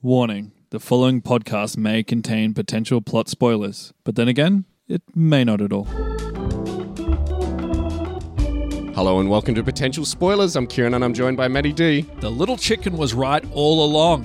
Warning the following podcast may contain potential plot spoilers, but then again, it may not at all. Hello and welcome to Potential Spoilers. I'm Kieran and I'm joined by Maddie D. The little chicken was right all along.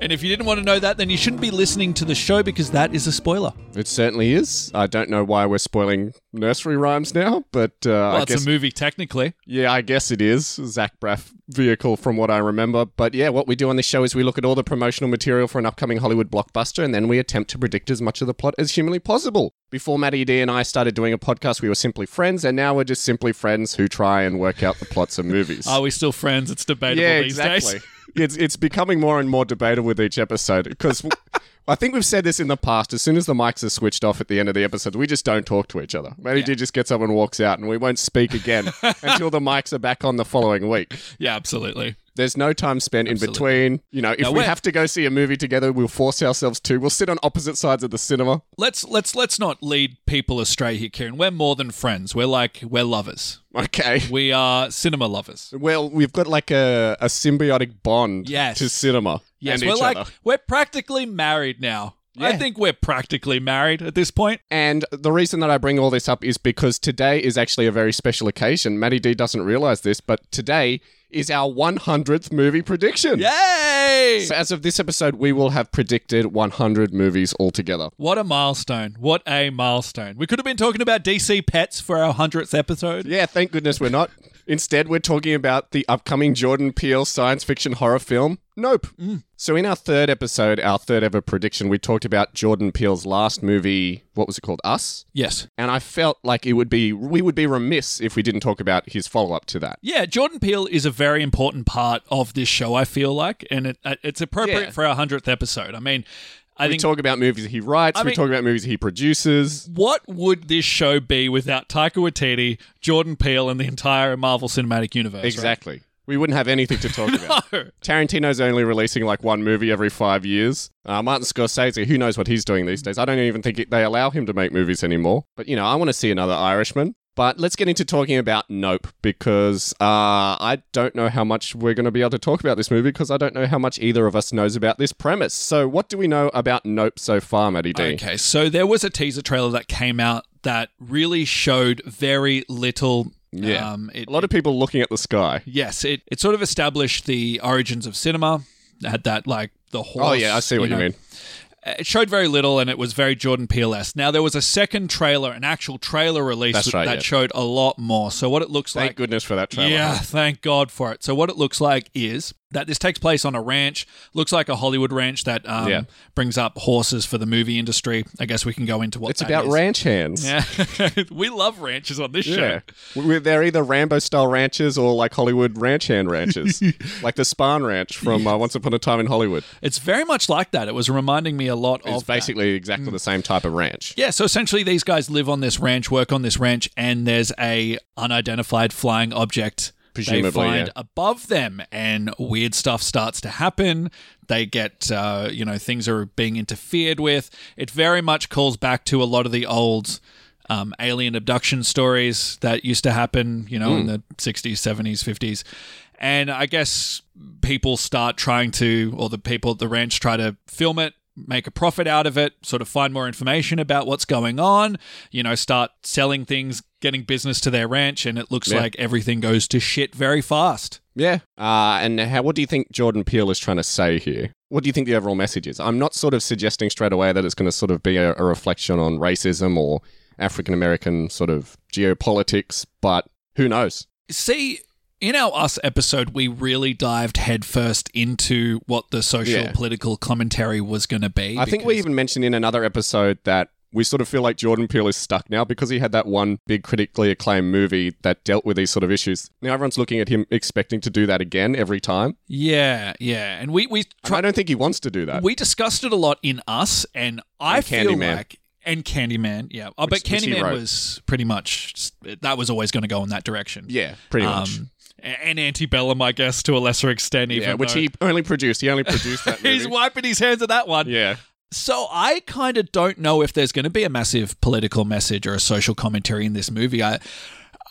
And if you didn't want to know that, then you shouldn't be listening to the show because that is a spoiler. It certainly is. I don't know why we're spoiling nursery rhymes now, but uh, Well, I it's guess a movie technically. yeah, I guess it is Zach Braff vehicle from what I remember. But yeah, what we do on this show is we look at all the promotional material for an upcoming Hollywood blockbuster, and then we attempt to predict as much of the plot as humanly possible. Before Maddie D and I started doing a podcast, we were simply friends, and now we're just simply friends who try and work out the plots of movies. Are we still friends? It's debatable yeah, these exactly. days. it's it's becoming more and more debatable with each episode because I think we've said this in the past. As soon as the mics are switched off at the end of the episode, we just don't talk to each other. Maddie D just gets up and walks out, and we won't speak again until the mics are back on the following week. Yeah, absolutely. There's no time spent in between. You know, if Now, we have to go see a movie together, we'll force ourselves to. We'll sit on opposite sides of the cinema. Let's let's let's not lead people astray here, Kieran. We're more than friends. We're like we're lovers. Okay. We are cinema lovers. Well, we've got like a, a symbiotic bond Yes. to cinema Yes, we're like other. we're practically married now. I think we're practically married at this point. And the reason that I bring all this up is because today is actually a very special occasion. Maddie D doesn't realize this, but today is our 100th movie prediction. Yay! So as of this episode, we will have predicted 100 movies altogether. What a milestone. What a milestone. We could have been talking about DC pets for our 100th episode. Yeah, thank goodness we're not. Instead, we're talking about the upcoming Jordan Peele science fiction horror film, Nope. So, in our third episode, our third ever prediction, we talked about Jordan Peele's last movie. What was it called? Us. Yes. And I felt like it would be we would be remiss if we didn't talk about his follow up to that. Yeah, Jordan Peele is a very important part of this show, I feel like, and it, uh, it's appropriate Yeah. for our 100th episode. I mean, I think We think talk about movies he writes. I we mean- talk about movies he produces. what would this show be without Taika Waititi, Jordan Peele, and the entire Marvel Cinematic Universe? right? We wouldn't have anything to talk about. Tarantino's only releasing like one movie every five years. Uh, Martin Scorsese, who knows what he's doing these days? I don't even think it, they allow him to make movies anymore. But you know, I want to see another Irishman. But let's get into talking about Nope because uh, I don't know how much we're going to be able to talk about this movie because I don't know how much either of us knows about this premise. So, what do we know about Nope so far, Maddie D? Okay, so there was a teaser trailer that came out that really showed very little. Yeah. Um, it, A lot of people looking at the sky. yes, it, it sort of established the origins of cinema. It had that like the horse. Oh yeah, I see what you, know. mean. It showed very little, and it was very Jordan Peele esque. Now there was a second trailer, an actual trailer release right, that yeah. showed a lot more. So what it looks Thank like, Thank goodness for that trailer. yeah, thank God for it. So what it looks like is that this takes place on a ranch. Looks like a Hollywood ranch that um, Yeah. brings up horses for the movie industry. I guess we can go into what It's that about is. ranch hands. Yeah, we love ranches on this Yeah. show. They're either Rambo style ranches or like Hollywood ranch hand ranches. like the Spahn Ranch from uh, Once Upon a Time in Hollywood. It's very much like that. It was reminding me a lot It's of that. basically exactly the same type of ranch. Yeah, so essentially these guys live on this ranch, work on this ranch, and there's a unidentified flying object Presumably, they find yeah. above them, and weird stuff starts to happen. They get, uh, you know, things are being interfered with. It very much calls back to a lot of the old um, alien abduction stories that used to happen, you know, in Hmm. the 60s, 70s, 50s. And I guess people start trying to, or the people at the ranch try to film it, make a profit out of it, sort of find more information about what's going on, you know, start selling things, getting business to their ranch, and it looks Yeah. like everything goes to shit very fast. Yeah. Uh, and how, what do you think Jordan Peele is trying to say here? What do you think the overall message is? I'm not sort of suggesting straight away that it's going to sort of be a, a reflection on racism or African American sort of geopolitics, but who knows? See, in our Us episode, we really dived headfirst into what the social Yeah. political commentary was going to be. I think we even mentioned in another episode that we sort of feel like Jordan Peele is stuck now because he had that one big critically acclaimed movie that dealt with these sort of issues. Now everyone's looking at him expecting to do that again every time. Yeah, yeah. And we, we And I don't think he wants to do that. We discussed it a lot in us, and I And feel Candyman. like and Candyman, yeah. Oh, but Which- he Candyman was pretty much that was always going to go in that direction. yeah, pretty um, much. And Antebellum, I guess, to a lesser extent, even Yeah, which though- he only produced. He only produced that movie. he's wiping his hands at that one. yeah. So I kind of don't know if there's going to be a massive political message or a social commentary in this movie. I,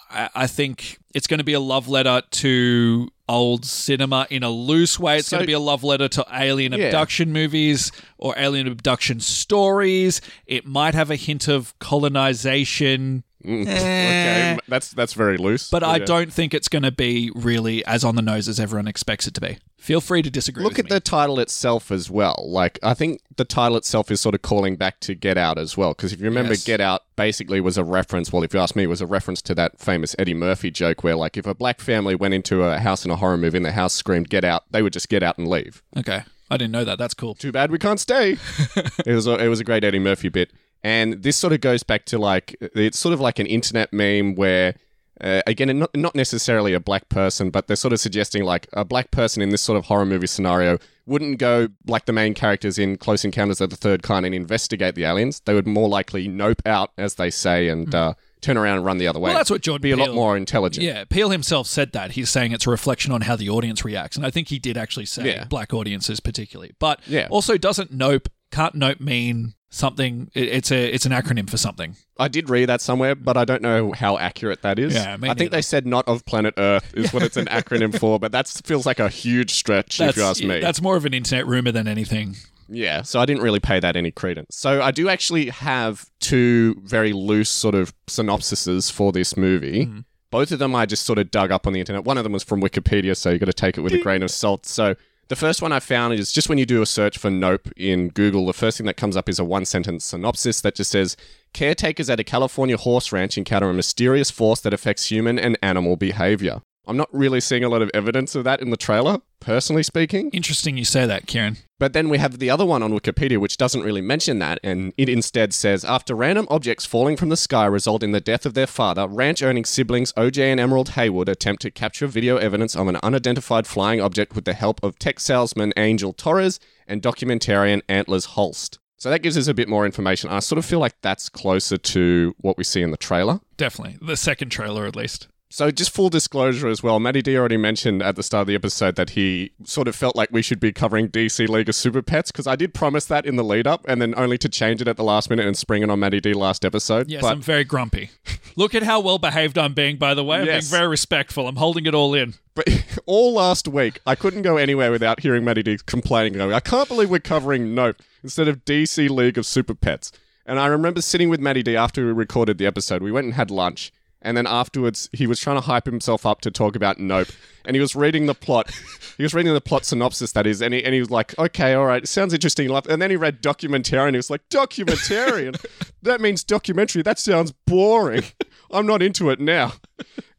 I, I think it's going to be a love letter to old cinema in a loose way. It's So- going to be a love letter to alien Yeah. abduction movies or alien abduction stories. It might have a hint of colonization, Mm. okay, eh. that's that's very loose. but I yeah. don't think it's going to be really as on the nose as everyone expects it to be. Feel free to disagree. Look at me. the title itself as well. Like, I think the title itself is sort of calling back to Get Out as well. Because if you remember, Yes. Get Out basically was a reference, well, if you ask me, it was a reference to that famous Eddie Murphy joke where, like, if a black family went into a house in a horror movie and the house screamed, Get Out, they would just get out and leave. Okay, I didn't know that. That's cool. Too bad we can't stay. it was a, it was a great Eddie Murphy bit, and this sort of goes back to like it's sort of like an internet meme where. Uh, again, not, not necessarily a black person, but they're sort of suggesting like a black person in this sort of horror movie scenario wouldn't go like the main characters in Close Encounters of the Third Kind and investigate the aliens. They would more likely nope out, as they say, and uh, turn around and run the other way. Well, that's what Jordan be a lot Peele- more intelligent. Yeah, Peele himself said that. He's saying it's a reflection on how the audience reacts. And I think he did actually say Yeah. black audiences particularly. But Yeah. also doesn't nope can't nope mean something it's a it's an acronym for something. I did read that somewhere, but I don't know how accurate that is. Yeah, I think neither. they said not of planet Earth is what it's an acronym for, but that feels like a huge stretch That's if you ask me. that's more of an internet rumor than anything. Yeah, so I didn't really pay that any credence. So I do actually have two very loose sort of synopsises for this movie. Mm-hmm. Both of them I just sort of dug up on the internet. One of them was from Wikipedia, so you got to take it with a grain of salt. So the first one I found is just when you do a search for Nope in Google, the first thing that comes up is a one sentence synopsis that just says Caretakers at a California horse ranch encounter a mysterious force that affects human and animal behavior. I'm not really seeing a lot of evidence of that in the trailer, personally speaking. Interesting you say that, Kieran. But then we have the other one on Wikipedia, which doesn't really mention that, and it instead says After random objects falling from the sky result in the death of their father, ranch owning siblings OJ and Emerald Haywood attempt to capture video evidence of an unidentified flying object with the help of tech salesman Angel Torres and documentarian Antlers Holst. So that gives us a bit more information. I sort of feel like that's closer to what we see in the trailer. Definitely. The second trailer at least. So, just full disclosure as well, Matty D already mentioned at the start of the episode that he sort of felt like we should be covering DC League of Super Pets because I did promise that in the lead up and then only to change it at the last minute and spring it on Matty D last episode. Yes, but I'm very grumpy. Look at how well behaved I'm being, by the way. I'm Yes. being very respectful. I'm holding it all in. But all last week, I couldn't go anywhere without hearing Matty D complaining, going, I can't believe we're covering Nope instead of DC League of Super Pets. And I remember sitting with Matty D after we recorded the episode. We went and had lunch. And then afterwards, he was trying to hype himself up to talk about Nope. And he was reading the plot. He was reading the plot synopsis, that is. And he, and he was like, okay, all right, it sounds interesting. And then he read documentarian. He was like, documentarian? that means documentary. That sounds boring. I'm not into it now.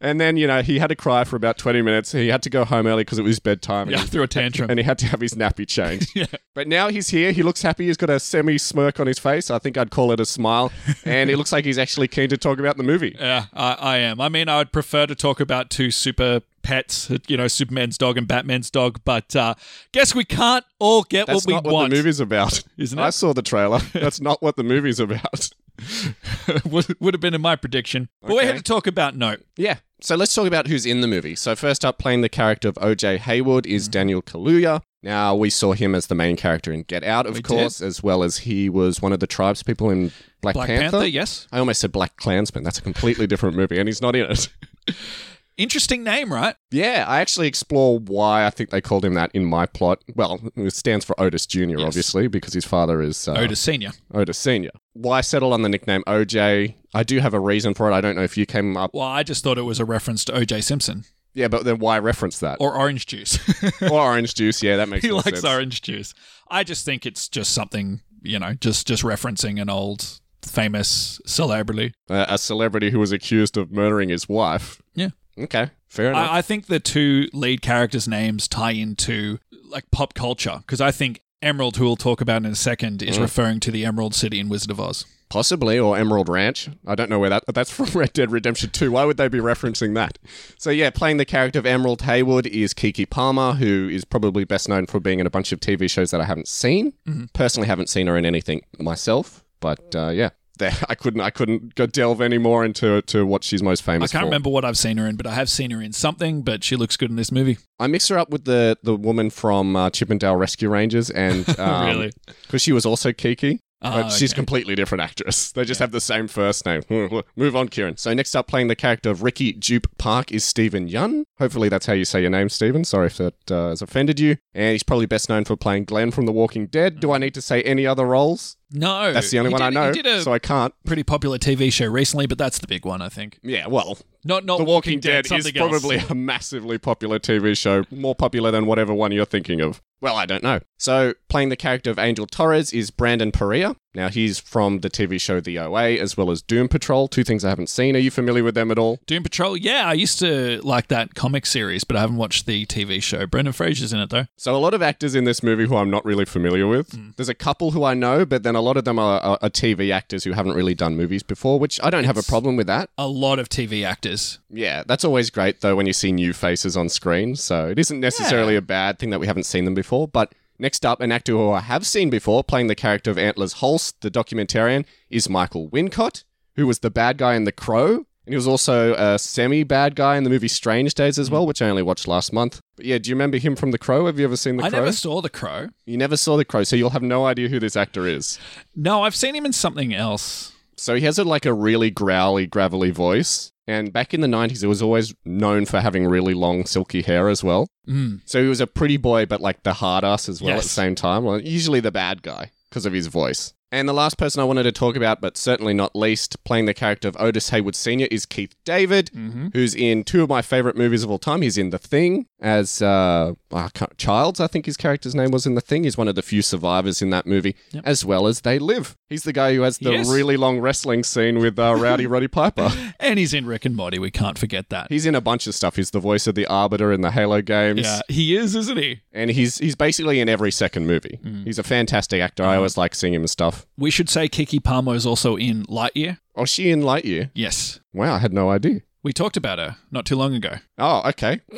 And then, you know, he had to cry for about 20 minutes. He had to go home early because it was bedtime. Yeah, And, through a tantrum. and he had to have his nappy changed. Yeah. But now he's here. He looks happy. He's got a semi smirk on his face. I think I'd call it a smile. And it looks like he's actually keen to talk about the movie. Yeah, I, I am. I mean, I would prefer to talk about two super pets, you know, Superman's dog and Batman's dog, but uh, guess we can't all get That's what we not what want. the movie's about. Isn't it? I saw the trailer. That's not what the movie's about. would, would have been in my prediction. But we're here to talk about Nope. Yeah. So let's talk about who's in the movie. So first up, playing the character of OJ Haywood is Daniel Kaluuya. Now we saw him as the main character in Get Out, of We course, as well as he was one of the tribes people in Black, Black Panther. Panther, yes. I almost said Black Klansman. That's a completely different movie, and he's not in it. Interesting name, right? Yeah, I actually explore why I think they called him that in my plot. Well, it stands for Otis Jr., Yes. obviously, because his father is uh, Otis Senior. Otis Sr. Why settle on the nickname OJ? I do have a reason for it. I don't know if you came up. Well, I just thought it was a reference to O.J. Simpson Yeah, but then why reference that? or orange juice. Or orange juice. Yeah, that makes sense. he likes sense. orange juice. I just think it's just something, you know, just just referencing an old famous celebrity. Uh, a celebrity who was accused of murdering his wife. Yeah. Okay, fair enough. I, I think the two lead characters' names tie into like pop culture because I think Emerald, who we'll talk about in a second, is Mm. referring to the Emerald City in Wizard of Oz. Possibly, or Emerald Ranch. I don't know where that. That's from Red Dead Redemption 2. Why would they be referencing that? So, yeah, playing the character of Emerald Haywood is Keke Palmer, who is probably best known for being in a bunch of TV shows that I haven't seen. Mm-hmm. Personally, haven't seen her in anything myself, but uh, yeah. There, I couldn't. I couldn't go delve any more into to what she's most famous. I can't for. remember what I've seen her in, but I have seen her in something. But she looks good in this movie. I mix her up with the the woman from uh, Chip 'n Dale Rescue Rangers, and um, Really? because she was also Kiki. But Ah, she's a okay. completely different actress. They just have the same first name. Move on, Kieran. So next up, playing the character of Ricky Jupe Park is Steven Yeun. Hopefully that's how you say your name, Steven. Sorry if that uh, has offended you. And he's probably best known for playing Glenn from The Walking Dead. Do I need to say any other roles? No, That's the only he one I know, did so I can't. pretty popular TV show recently, but that's the big one, I think. Yeah, well, Not not The Walking, Dead, is else. probably a massively popular TV show, more popular than whatever one you're thinking of. Well, I don't know. So, playing the character of Angel Torres is Brandon Perea. Now, he's from the TV show The OA as well as Doom Patrol, two things I haven't seen. Are you familiar with them at all? Doom Patrol. Yeah, I used to like that comic series, but I haven't watched the TV show. Brendan Fraser's in it though. So, a lot of actors in this movie who I'm not really familiar with. Hmm. There's a couple who I know, but then a lot of them are, are, are TV actors who haven't really done movies before, which I don't have a problem with that. A lot of TV actors. Yeah, that's always great though when you see new faces on screen. So it isn't necessarily a bad thing that we haven't seen them before. But next up, an actor who I have seen before playing the character of Antlers Holst, the documentarian, is Michael Wincott, who was the bad guy in The Crow. And he was also a semi bad guy in the movie Strange Days as well, mm. which I only watched last month. But yeah, do you remember him from The Crow? Have you ever seen The Crow? I Crow? never saw The Crow. You never saw The Crow, so you'll have no idea who this actor is. No, I've seen him in something else. So he has a, like a really growly, gravelly voice. And back in the 90s, he was always known for having really long, silky hair as well. Mm. So he was a pretty boy, but like the hard ass as well at the same time. Well, usually the bad guy because of his voice. And the last person I wanted to talk about, but certainly not least, playing the character of Otis Haywood Sr. is Keith David, Mm-hmm. who's in two of my favorite movies of all time. He's in The Thing as uh, I Childs, I think his character's name was in The Thing. He's one of the few survivors in that movie, Yep. as well as They Live. He's the guy who has the Yes. really long wrestling scene with uh, Rowdy Roddy Piper. And he's in Rick and Morty. We can't forget that. He's in a bunch of stuff. He's the voice of the Arbiter in the Halo games. yeah, he is, isn't he? and he's he's basically in every second movie. Mm. He's a fantastic actor. I always like seeing him and stuff. We should say Keke Palmer is also in Lightyear. Oh, she in Lightyear? Yes, Wow, I had no idea. we talked about her not too long ago. Oh, okay.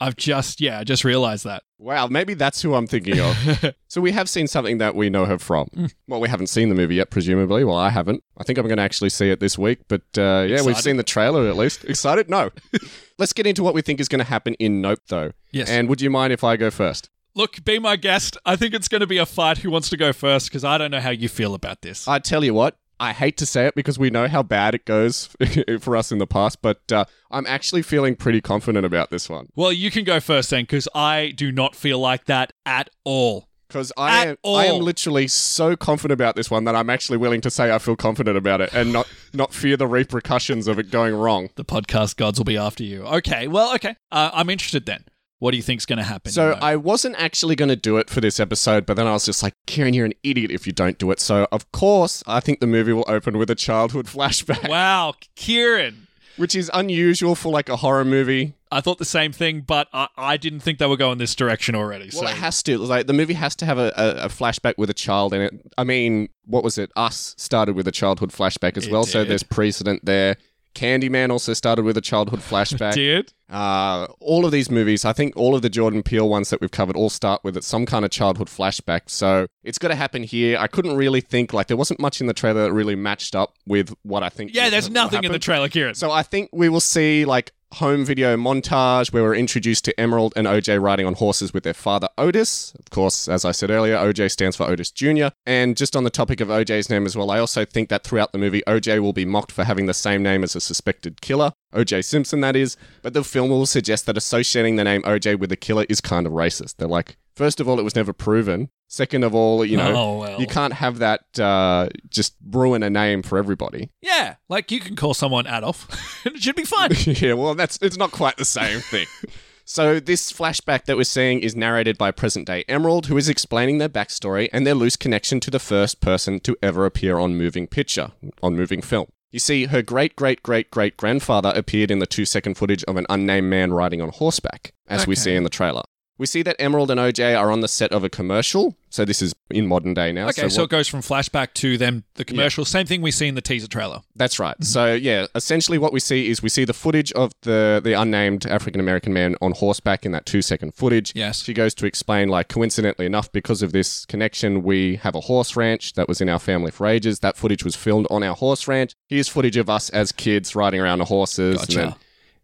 I've just yeah, I just realized that. Wow, maybe that's who I'm thinking of. so we have seen something that we know her from. Hmm. Well, we haven't seen the movie yet, presumably. Well, I haven't. I think I'm going to actually see it this week. But uh, yeah, we've seen the trailer at least. Excited? No. Let's get into what we think is going to happen in Nope, though. Yes. And would you mind if I go first? Look, be my guest. I think it's going to be a fight. Who wants to go first? Because I don't know how you feel about this. I tell you what, I hate to say it because we know how bad it goes for us in the past, but uh, I'm actually feeling pretty confident about this one well, you can go first then, because I do not feel like that at all. because I At am, I am literally so confident about this one that I'm actually willing to say I feel confident about it and not not fear the repercussions of it going wrong. The podcast gods will be after you. Okay, well, okay. Uh, I'm interested then. What do you think's going to happen? So You know? I wasn't actually going to do it for this episode, but then I was just like, Kieran, you're an idiot if you don't do it. So of course, I think the movie will open with a childhood flashback, wow, Kieran. which is unusual for like a horror movie. I thought the same thing, but I, I didn't think they were going this direction already. Well, so it has to. Like the movie has to have a, a, a flashback with a child in it. I mean, what was it? Us started with a childhood flashback as It well, so there's precedent there. Candyman also started with a childhood flashback. did. Uh, all of these movies, I think all of the Jordan Peele ones that we've covered all start with some kind of childhood flashback. So it's got to happen here. I couldn't really think, like, there wasn't much in the trailer that really matched up with what I think. Yeah, there's nothing in the trailer, Kieran. So I think we will see, like, home video montage where we're introduced to Emerald and OJ riding on horses with their father Otis. Of course, as I said earlier, OJ stands for Otis Jr. And just on the topic of OJ's name as well, I also think that throughout the movie, OJ will be mocked for having the same name as a suspected killer. OJ Simpson, that is. But the film will suggest that associating the name OJ with the killer is kind of racist. They're like, first of all, it was never proven. Second of all, you know, oh, well. you can't have that uh, just ruin a name for everybody. Yeah, like you can call someone Adolf. And it should be fine. yeah, well, that's it's not quite the same thing. so this flashback that we're seeing is narrated by present-day Emerald, who is explaining their backstory and their loose connection to the first person to ever appear on moving picture, on moving film. You see, her great great great great grandfather appeared in the two second footage of an unnamed man riding on horseback, as we see in the trailer. We see that Emerald and OJ are on the set of a commercial. So this is in modern day now. Okay, so, what- it goes from flashback to them the commercial. Same thing we see in the teaser trailer. That's right. So yeah, essentially what we see is we see the footage of the the unnamed African American man on horseback in that two second footage. Yes. She goes to explain like coincidentally enough, because of this connection, we have a horse ranch that was in our family for ages. That footage was filmed on our horse ranch. Here's footage of us as kids riding around on horses. Gotcha.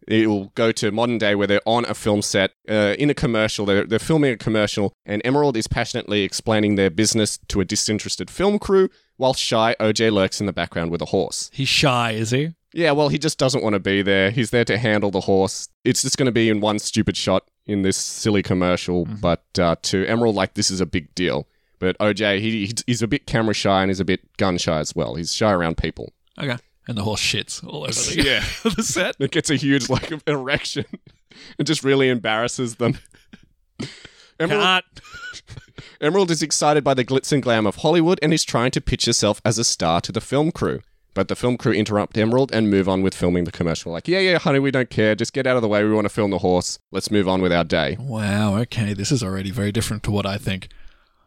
It will go to modern day where they're on a film set uh, in a commercial. They're, they're filming a commercial, and Emerald is passionately explaining their business to a disinterested film crew, while shy OJ lurks in the background with a horse. He's shy, is he? Yeah, well, he just doesn't want to be there. He's there to handle the horse. It's just going to be in one stupid shot in this silly commercial, but uh, to Emerald, like, this is a big deal. But OJ, he, he's- he's a bit camera shy and he's a bit gun shy as well. He's shy around people. Okay. And the horse shits all over the, Yeah. the set. It gets a huge, like, erection and just really embarrasses them. Emerald, Emerald is excited by the glitz and glam of Hollywood and is trying to pitch herself as a star to the film crew. But the film crew interrupt Emerald and move on with filming the commercial. Like, yeah, yeah, honey, we don't care. Just get out of the way. We want to film the horse. Let's move on with our day. Wow, okay. This is already very different to what I think.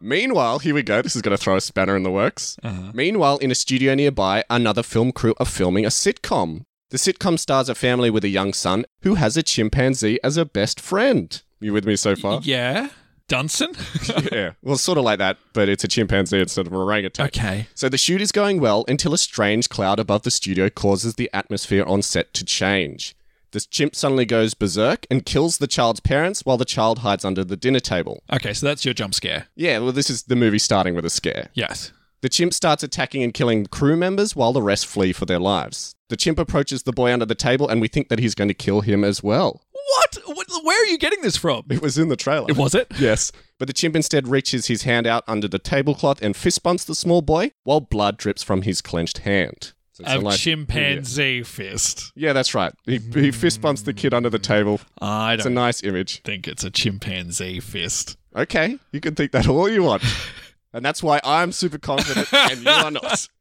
Meanwhile, here we go. This is going to throw a spanner in the works. Uh-huh. Meanwhile, in a studio nearby, another film crew are filming a sitcom. The sitcom stars a family with a young son who has a chimpanzee as a best friend. You with me so far? Yeah. Dunston? yeah. Well, sort of like that, but it's a chimpanzee instead of an orangutan. okay. So the shoot is going well until a strange cloud above the studio causes the atmosphere on set to change. The chimp suddenly goes berserk and kills the child's parents while the child hides under the dinner table. Okay, so that's your jump scare. Yeah, well, this is the movie starting with a scare. Yes. The chimp starts attacking and killing crew members while the rest flee for their lives. The chimp approaches the boy under the table, and we think that he's going to kill him as well. What? what? Where are you getting this from? It was in the trailer. It was it? Yes. But the chimp instead reaches his hand out under the tablecloth and fist bumps the small boy while blood drips from his clenched hand. So it's A like- chimpanzee fist. Yeah, that's right. He, he hmm. fist bumps the kid under the table. I It's a don't nice image. think it's a chimpanzee fist. Okay, you can think that all you want. and that's why I'm super confident and you are not.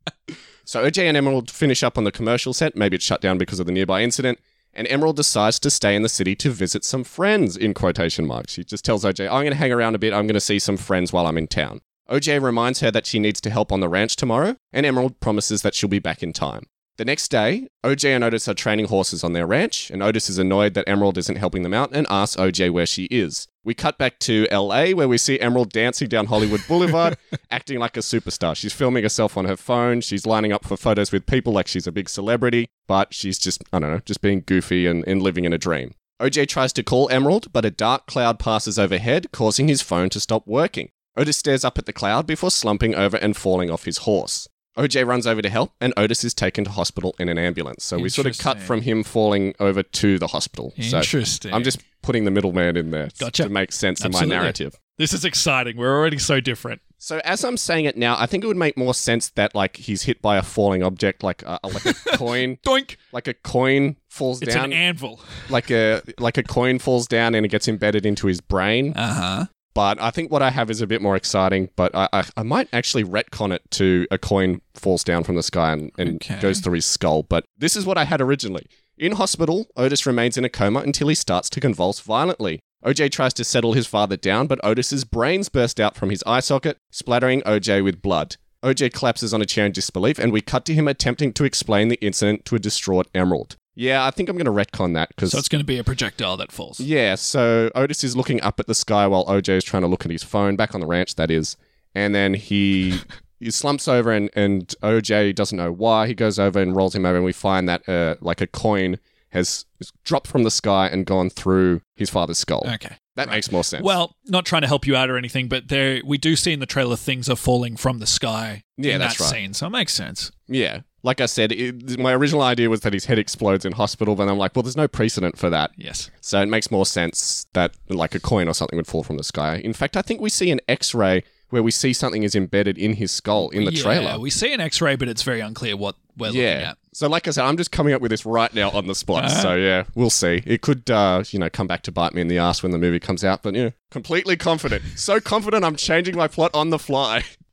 So OJ and Emerald finish up on the commercial set. Maybe it's shut down because of the nearby incident. And Emerald decides to stay in the city to visit some friends, in quotation marks. She just tells OJ, I'm going to hang around a bit. I'm going to see some friends while I'm in town. OJ reminds her that she needs to help on the ranch tomorrow, and Emerald promises that she'll be back in time. The next day, OJ and Otis are training horses on their ranch, and Otis is annoyed that Emerald isn't helping them out and asks OJ where she is. We cut back to LA, where we see Emerald dancing down Hollywood Boulevard, acting like a superstar. She's filming herself on her phone, she's lining up for photos with people like she's a big celebrity, but she's just, I don't know, just being goofy and, and living in a dream. OJ tries to call Emerald, but a dark cloud passes overhead, causing his phone to stop working. Otis stares up at the cloud before slumping over and falling off his horse. OJ runs over to help, and Otis is taken to hospital in an ambulance. So we sort of cut from him falling over to the hospital. So Interesting. I'm just putting the middleman in there Gotcha. to make sense Absolutely. in my narrative. This is exciting. We're already so different. So as I'm saying it now, I think it would make more sense that like he's hit by a falling object, like a, like a coin, Doink. like a coin falls It's down, It's an anvil. like a like a coin falls down and it gets embedded into his brain. Uh huh. But I think what I have is a bit more exciting. But I, I, I might actually retcon it to a coin falls down from the sky and, and Okay. goes through his skull. But this is what I had originally. In hospital, Otis remains in a coma until he starts to convulse violently. OJ tries to settle his father down, but Otis's brains burst out from his eye socket, splattering OJ with blood. OJ collapses on a chair in disbelief, and we cut to him attempting to explain the incident to a distraught Emerald. Yeah, I think I'm going to retcon that because So it's going to be a projectile that falls. yeah, so Otis is looking up at the sky while OJ is trying to look at his phone, back on the ranch, that is. And then he, he slumps over, and, and OJ doesn't know why. He goes over and rolls him over, and we find that uh, like a coin has dropped from the sky and gone through his father's skull. Okay. That makes more sense. Well, not trying to help you out or anything, but there we do see in the trailer things are falling from the sky. Yeah, in that's that right. scene, so it makes sense. yeah, like I said, it, my original idea was that his head explodes in hospital, but I'm like, well, there's no precedent for that. Yes. So it makes more sense that like a coin or something would fall from the sky. In fact, I think we see an X-ray where we see something is embedded in his skull in the trailer. yeah, trailer. we see an X-ray, but it's very unclear what we're looking yeah. at. So like I said, I'm just coming up with this right now on the spot. Uh-huh. So yeah, we'll see. It could uh, you know, come back to bite me in the ass when the movie comes out, but yeah, completely confident. so confident I'm changing my plot on the fly.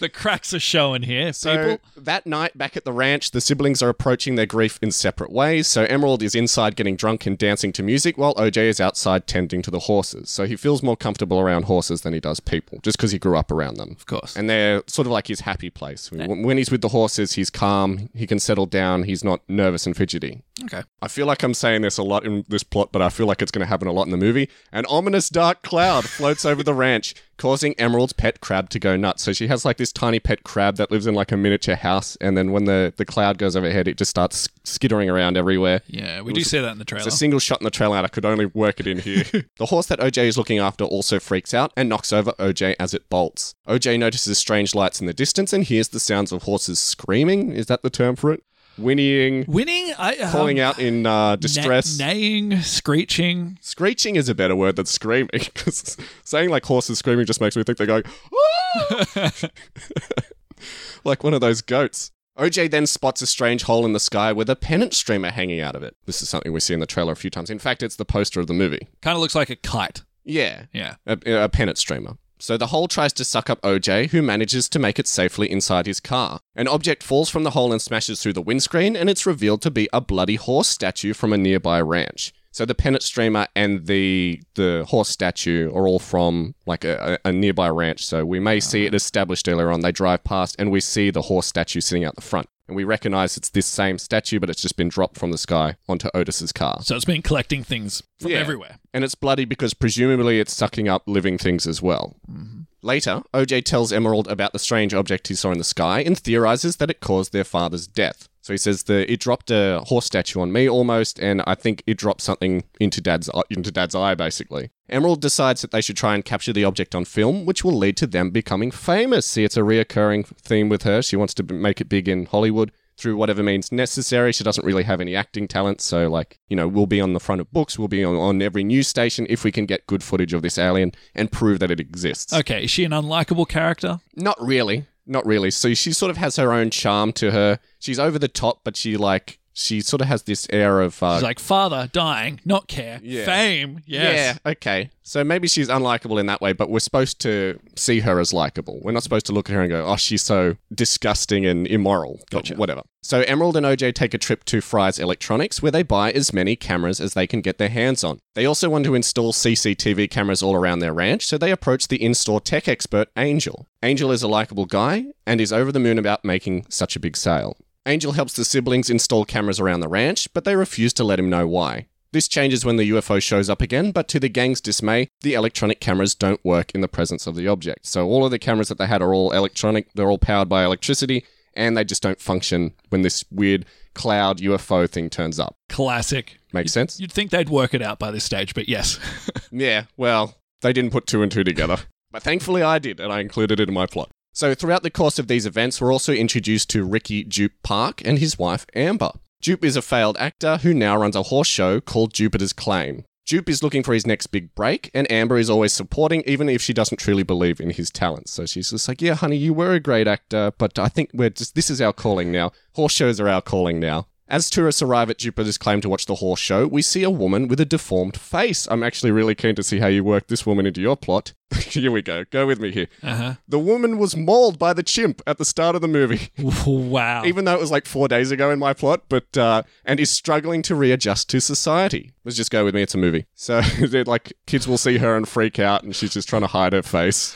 The cracks are showing here, So people. that night back at the ranch, the siblings are approaching their grief in separate ways. So Emerald is inside getting drunk and dancing to music, while OJ is outside tending to the horses. So he feels more comfortable around horses than he does people, just because he grew up around them. Of course. And they're sort of like his happy place. When when he's with the horses, he's calm, he can settle down, he's not nervous and fidgety. okay. I feel like I'm saying this a lot in this plot, but I feel like it's going to happen a lot in the movie. An ominous dark cloud floats over the ranch, causing Emerald's pet crab to go nuts. So she has like this tiny pet crab that lives in like a miniature house, and then when the, the cloud goes overhead, it just starts skittering around everywhere. Yeah, we do see that in the trailer. It's a single shot in the trailer, and I could only work it in here. the horse that OJ is looking after also freaks out and knocks over OJ as it bolts. OJ notices strange lights in the distance and hears the sounds of horses screaming. Is that the term for it? Whinnying, Winning, I, um, calling out in uh, na- distress. neighing, screeching. Screeching is a better word than screaming because saying like horses screaming just makes me think they're going, "Ah!" like one of those goats. OJ then spots a strange hole in the sky with a pennant streamer hanging out of it. This is something we see in the trailer a few times. In fact, it's the poster of the movie. Kind of looks like a kite. Yeah, Yeah. a, a pennant streamer. So the hole tries to suck up OJ, who manages to make it safely inside his car. An object falls from the hole and smashes through the windscreen, and it's revealed to be a bloody horse statue from a nearby ranch. So the pennant streamer and the the horse statue are all from like a, a nearby ranch. So we may see it uh-huh. established earlier on. They drive past, and we see the horse statue sitting out the front, and we recognize it's this same statue, but it's just been dropped from the sky onto Otis's car. So it's been collecting things from Yeah. everywhere. And it's bloody because presumably it's sucking up living things as well. Mm-hmm. Later, OJ tells Emerald about the strange object he saw in the sky and theorizes that it caused their father's death. So he says that it dropped a horse statue on me almost, and I think it dropped something into Dad's into Dad's eye, basically. Emerald decides that they should try and capture the object on film, which will lead to them becoming famous. See, it's a reoccurring theme with her. She wants to make it big in Hollywood through whatever means necessary. She doesn't really have any acting talent, so like you know, we'll be on the front of books, we'll be on, on every news station if we can get good footage of this alien and prove that it exists. Okay, is she an unlikable character? Not really, not really. So she sort of has her own charm to her. She's over the top, but she like she sort of has this air of uh, She's like father dying, not care, Yeah. fame. Yes. Yeah, okay. So maybe she's unlikable in that way, but we're supposed to see her as likable. We're not supposed to look at her and go, oh, she's so disgusting and immoral. But Gotcha. Whatever. So Emerald and OJ take a trip to Fry's Electronics, where they buy as many cameras as they can get their hands on. They also want to install CCTV cameras all around their ranch, so they approach the in-store tech expert, Angel. Angel is a likable guy and is over the moon about making such a big sale. Angel helps the siblings install cameras around the ranch, but they refuse to let him know why. This changes when the UFO shows up again, but to the gang's dismay, the electronic cameras don't work in the presence of the object. So all of the cameras that they had are all electronic, they're all powered by electricity, and they just don't function when this weird cloud UFO thing turns up. Classic. Makes sense? You'd think they'd work it out by this stage, but yes. Yeah, well, they didn't put two and two together. But thankfully I did, and I included it in my plot. So throughout the course of these events, we're also introduced to Ricky Jupe Park and his wife Amber. Jupe is a failed actor who now runs a horse show called Jupiter's Claim. Jupe is looking for his next big break, and Amber is always supporting, even if she doesn't truly believe in his talents. So she's just like, "Yeah, honey, you were a great actor, but I think we're just this is our calling now. Horse shows are our calling now." As tourists arrive at Jupiter's claim to watch the horse show, we see a woman with a deformed face. I'm actually really keen to see how you work this woman into your plot. here we go. Go with me here. Uh The woman was mauled by the chimp at the start of the movie. Wow. even though it was like four days ago in my plot, but uh, and is struggling to readjust to society. Let's just go with me. It's a movie, so like kids will see her and freak out, and she's just trying to hide her face.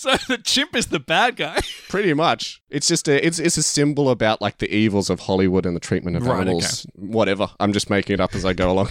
So the chimp is the bad guy. Pretty much, it's just a it's it's a symbol about like the evils of Hollywood and the treatment of Right, animals. Whatever. I'm just making it up as I go along.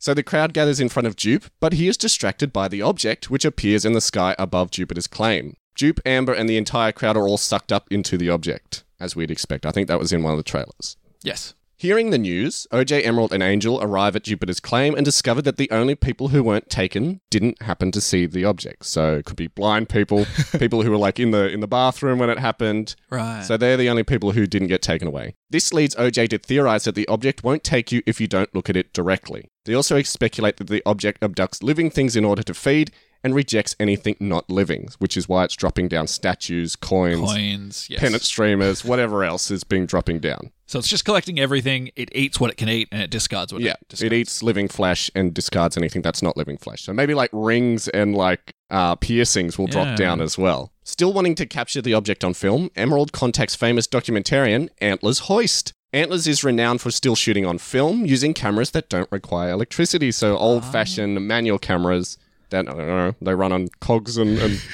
So the crowd gathers in front of Jupe, but he is distracted by the object which appears in the sky above Jupiter's claim. Jupe, Amber, and the entire crowd are all sucked up into the object, as we'd expect. I think that was in one of the trailers. yes. Hearing the news, OJ, Emerald, and Angel arrive at Jupiter's claim and discover that the only people who weren't taken didn't happen to see the object. So it could be blind people, people who were like in the in the bathroom when it happened. Right. So they're the only people who didn't get taken away. This leads OJ to theorize that the object won't take you if you don't look at it directly. They also speculate that the object abducts living things in order to feed and rejects anything not living, which is why it's dropping down statues, coins, Coins. Yes. pennant streamers, whatever else is being dropping down. So it's just collecting everything. It eats what it can eat, and it discards what Yeah, it discards. it eats living flesh and discards anything that's not living flesh. So maybe like rings and like uh, piercings will Yeah. drop down as well. Still wanting to capture the object on film, Emerald contacts famous documentarian Antlers Holst. Antlers is renowned for still shooting on film using cameras that don't require electricity, so old-fashioned manual cameras that I don't know they run on cogs and, and.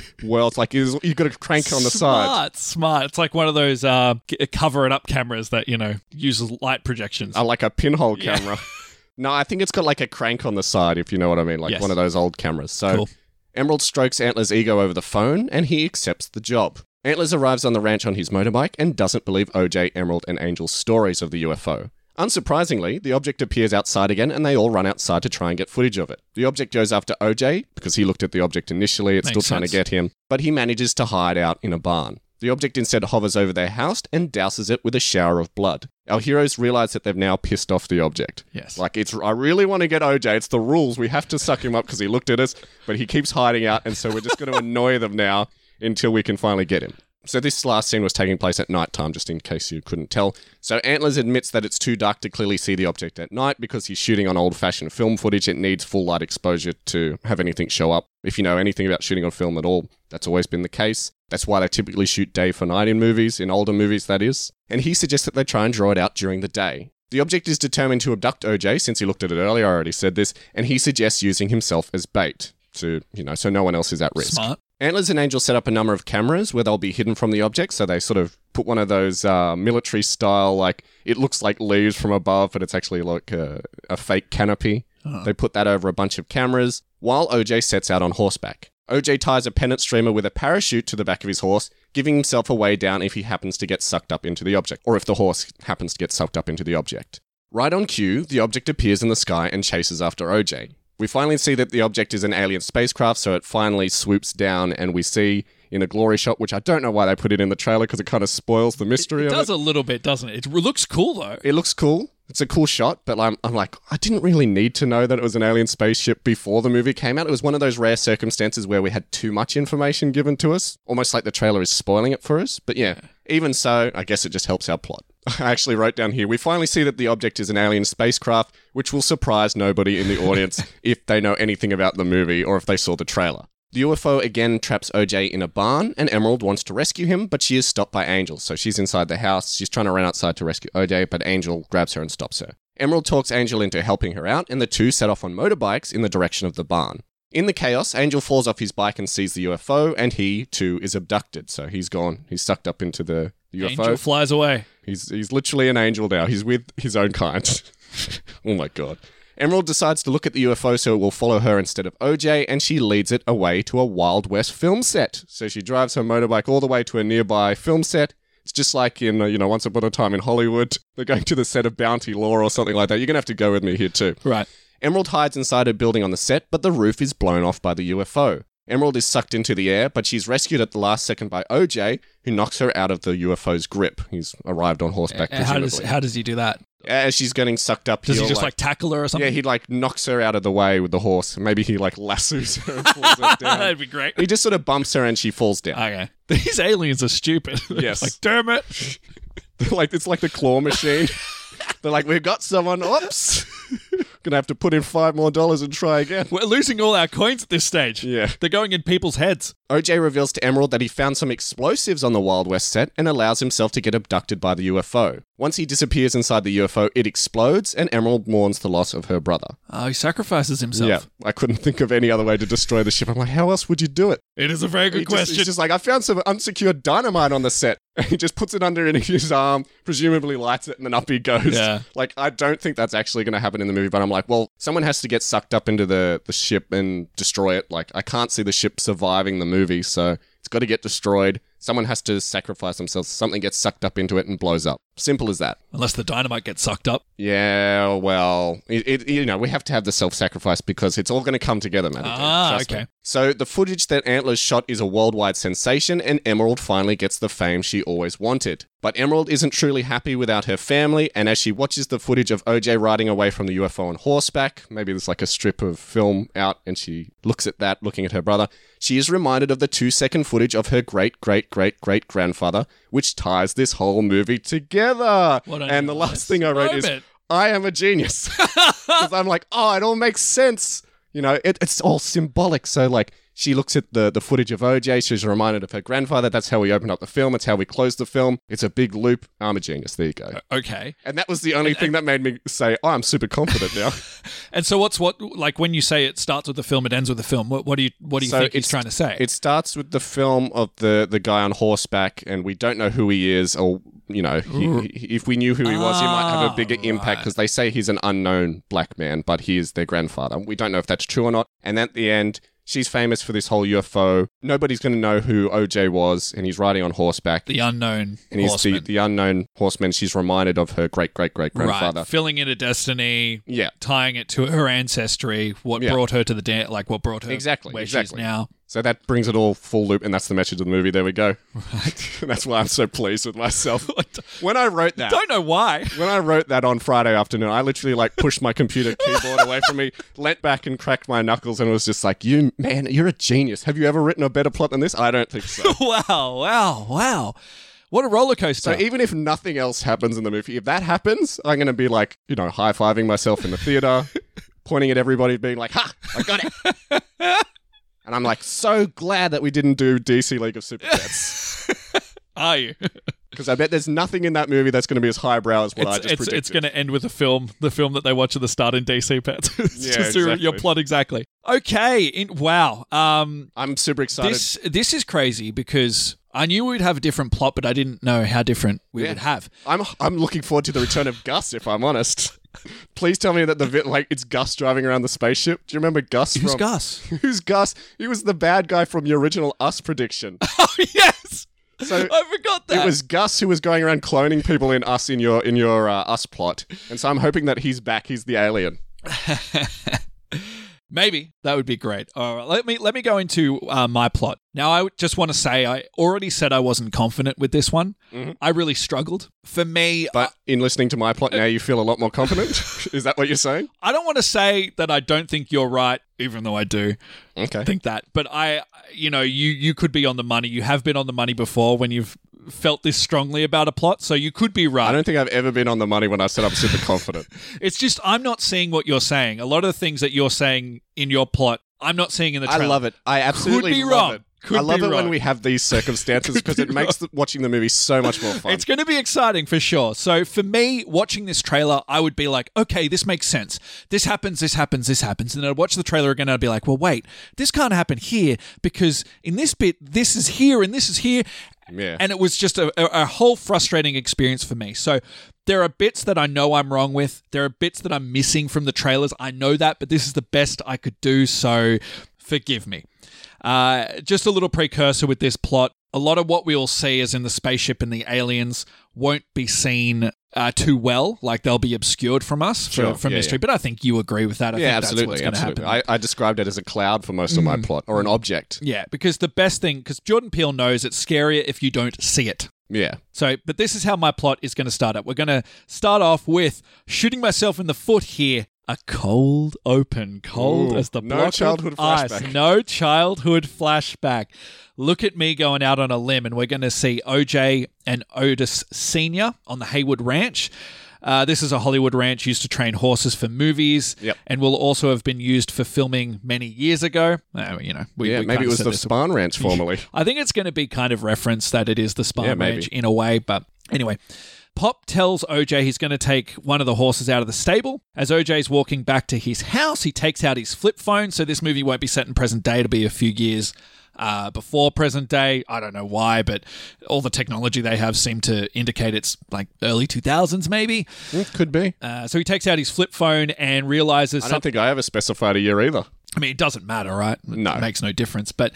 Like you you got a crank on the side. Smart, smart. It's like one of those uh, cover it up cameras that you know uses light projections. Uh, like a pinhole Yeah. camera. no, I think it's got like a crank on the side, if you know what I mean, like Yes. one of those old cameras. So Cool. Emerald strokes Antler's ego over the phone, and he accepts the job. Antlers arrives on the ranch on his motorbike and doesn't believe OJ, Emerald, and Angel's stories of the UFO. Unsurprisingly, the object appears outside again and they all run outside to try and get footage of it. The object goes after OJ because he looked at the object initially, it's Makes still trying sense. to get him, but he manages to hide out in a barn. The object instead hovers over their house and douses it with a shower of blood. Our heroes realize that they've now pissed off the object. Yes. Like it's I really want to get OJ. It's the rules. We have to suck him up because he looked at us, but he keeps hiding out, and so we're just going to annoy them now until we can finally get him. So this last scene was taking place at night time, just in case you couldn't tell. So Antlers admits that it's too dark to clearly see the object at night because he's shooting on old-fashioned film footage. It needs full light exposure to have anything show up. If you know anything about shooting on film at all, that's always been the case. That's why they typically shoot day for night in movies, in older movies that is. And he suggests that they try and draw it out during the day. The object is determined to abduct OJ since he looked at it earlier, I already said this, and he suggests using himself as bait to, you know, so no one else is at risk. Smart. Antlers and Angel set up a number of cameras where they'll be hidden from the object, so they sort of put one of those uh, military style, like it looks like leaves from above, but it's actually like a, a fake canopy. They put that over a bunch of cameras while OJ sets out on horseback. OJ ties a pennant streamer with a parachute to the back of his horse, giving himself a way down if he happens to get sucked up into the object, or if the horse happens to get sucked up into the object. Right on cue, the object appears in the sky and chases after OJ. We finally see that the object is an alien spacecraft, so it finally swoops down, and we see in a glory shot, which I don't know why they put it in the trailer because it kind of spoils the mystery It of does it. a little bit, doesn't it? It looks cool though. It looks cool. It's a cool shot, but I'm, I'm like, I didn't really need to know that it was an alien spaceship before the movie came out. It was one of those rare circumstances where we had too much information given to us, almost like the trailer is spoiling it for us. But yeah, even so, I guess it just helps our plot. I actually wrote down here we finally see that the object is an alien spacecraft, which will surprise nobody in the audience if they know anything about the movie or if they saw the trailer. The UFO again traps OJ in a barn, and Emerald wants to rescue him, but she is stopped by Angel. So she's inside the house. She's trying to run outside to rescue OJ, but Angel grabs her and stops her. Emerald talks Angel into helping her out, and the two set off on motorbikes in the direction of the barn. In the chaos, Angel falls off his bike and sees the UFO, and he too is abducted. So he's gone. He's sucked up into the UFO. Angel flies away. He's he's literally an angel now. He's with his own kind. oh my god. Emerald decides to look at the UFO so it will follow her instead of OJ, and she leads it away to a Wild West film set. So she drives her motorbike all the way to a nearby film set. It's just like in, uh, you know, Once Upon a Time in Hollywood. They're going to the set of Bounty Law or something like that. You're going to have to go with me here too. Right. Emerald hides inside a building on the set, but the roof is blown off by the UFO. Emerald is sucked into the air, but she's rescued at the last second by OJ, who knocks her out of the UFO's grip. He's arrived on horseback, how does how does he do that? As she's getting sucked up, Does he just like, tackle her or something? yeah, he like knocks her out of the way with the horse. Maybe he like lassos her and pulls her down. That'd be great. He just sort of bumps her and she falls down. Okay. These aliens are stupid. Yes. like, damn it. like it's like the claw machine. They're like, we've got someone. Oops, gonna have to put in five more dollars and try again. We're losing all our coins at this stage. Yeah. They're going in people's heads. OJ reveals to Emerald that he found some explosives on the Wild West set and allows himself to get abducted by the UFO. Once he disappears inside the UFO, it explodes, and Emerald mourns the loss of her brother. Oh, he sacrifices himself. Yeah, I couldn't think of any other way to destroy the ship. I'm like, how else would you do it? It is a very good He just- question. he's just like, I found some unsecured dynamite on the set. And he just puts it under his arm, presumably lights it, and then up he goes. Yeah. Like, I don't think that's actually going to happen in the movie, but I'm like, well, someone has to get sucked up into the, the ship and destroy it. Like, I can't see the ship surviving the movie, so it's got to get destroyed. Someone has to sacrifice themselves. Something gets sucked up into it and blows up. Simple as that. Unless the dynamite gets sucked up. Yeah, well, it, it, you know, we have to have the self sacrifice because it's all going to come together, man. Ah, Trust me. okay. So the footage that Antlers shot is a worldwide sensation, and Emerald finally gets the fame she always wanted. But Emerald isn't truly happy without her family, and as she watches the footage of OJ riding away from the UFO on horseback, maybe there's like a strip of film out, and she looks at that, looking at her brother, she is reminded of the two second footage of her great, great, great, great grandfather, which ties this whole movie together. What and the last thing I wrote is. I am a genius. Because I'm like, oh, it all makes sense. You know, it, it's all symbolic. So, like, she looks at the, the footage of OJ. She's reminded of her grandfather. That's how we open up the film. It's how we close the film. It's a big loop. I'm a genius. There you go. Okay. And that was the only thing that made me say, oh, I'm super confident now. And so what's what like when you say it starts with the film, it ends with the film. What, what do you what do you So think he's it's- trying to say? it starts with the film of the, the guy on horseback, and we don't know who he is, or, you know, he, he- if we knew who he was, he might have a bigger Ah, impact because they say he's an unknown black man, but he is their grandfather. We don't know if that's true or not. And at the end, She's famous for this whole UFO. Nobody's going to know who OJ was, and he's riding on horseback. The unknown and he's horseman. the, the unknown horseman. She's reminded of her great great great grandfather. Right, filling in a destiny, Yeah, tying it to her ancestry, what Yeah. brought her to the da- like what brought her Exactly, where exactly. she's now. So that brings it all full loop, and that's the message of the movie. There we go. Right. that's why I'm so pleased with myself. when I wrote that, Don't know why. when I wrote that on Friday afternoon, I literally like pushed my computer keyboard away from me, leant back and cracked my knuckles, and was just like, "You man, you're a genius. Have you ever written a better plot than this? I don't think so." wow, wow, wow. What a roller coaster. So even if nothing else happens in the movie, if that happens, I'm going to be like, you know, high fiving myself in the theater, pointing at everybody, being like, "Ha, I got it." And I'm like, so glad that we didn't do DC League of Super Pets. Are you? Because I bet there's nothing in that movie that's going to be as highbrow as what I just it's, predicted. it's going to end with a film, the film that they watch at the start in DC Pets. it's Yeah, just your- your plot exactly. Okay, in, wow. Um, I'm super excited. this this is crazy because I knew we'd have a different plot, but I didn't know how different we Yeah. would have. I'm I'm looking forward to the return of Gus. If I'm honest, please tell me that the vi- like it's Gus driving around the spaceship. Do you remember Gus? Who's from, Gus? Who's Gus? He was the bad guy from the original Us prediction. oh yes, So I forgot that. it was Gus who was going around cloning people in Us in your in your uh, Us plot, and so I'm hoping that he's back. He's the alien. Maybe that would be great. All right, let me let me go into uh, my plot. Now, I just want to say I already said I wasn't confident with this one. Mhm. I really struggled. For me, But in listening to my plot now, you feel a lot more confident. Is that what you're saying? I don't want to say that I don't think you're right, even though I do Okay. think that. But I, you know, you you could be on the money. You have been on the money before when you've felt this strongly about a plot, so you could be right. I don't think I've ever been on the money when I said I'm super confident. It's just I'm not seeing what you're saying. A lot of the things that you're saying in your plot, I'm not seeing in the trailer. I love it. I absolutely could be love wrong. it. Could I love it when we have these circumstances because be it makes the, watching the movie so much more fun. It's going to be exciting for sure. So for me, watching this trailer, I would be like, okay, this makes sense. This happens, this happens, this happens. And then I'd watch the trailer again and I'd be like, well, wait, this can't happen here because in this bit, this is here and this is here. Yeah. And it was just a, a, whole frustrating experience for me. So there are bits that I know I'm wrong with. There are bits that I'm missing from the trailers. I know that, but this is the best I could do. So forgive me. Uh, just a little precursor with this plot. A lot of what we'll see is in the spaceship and the aliens won't be seen uh, too well. Like they'll be obscured from us for, Sure. for Yeah, mystery. yeah. But I think you agree with that. I yeah, think absolutely. that's what's going to absolutely. happen. Mm. I, I described it as a cloud for most of my plot, or an object. yeah, because the best thing, because Jordan Peele knows it's scarier if you don't see it. Yeah. So, but this is how my plot is going to start up. We're going to start off with shooting myself in the foot here. A cold open, cold Ooh, as the no childhood of ice. flashback. No childhood flashback. Look at me going out on a limb, and we're going to see OJ and Otis Senior on the Haywood Ranch. Uh, this is a Hollywood ranch used to train horses for movies, Yep. and will also have been used for filming many years ago. Uh, you know, we, yeah, we maybe it was the Spahn Ranch formerly. I think it's going to be kind of referenced that it is the Spahn Yeah. Ranch in a way, but anyway. Pop tells OJ he's going to take one of the horses out of the stable. As OJ's walking back to his house, he takes out his flip phone. So this movie won't be set in present day; it'll be a few years uh, before present day. I don't know why, but all the technology they have seem to indicate it's like early two thousands, maybe. Mm, Could be. Uh, so he takes out his flip phone and realizes I don't something. think I ever specified a year either. I mean, it doesn't matter, right? It No. makes no difference. But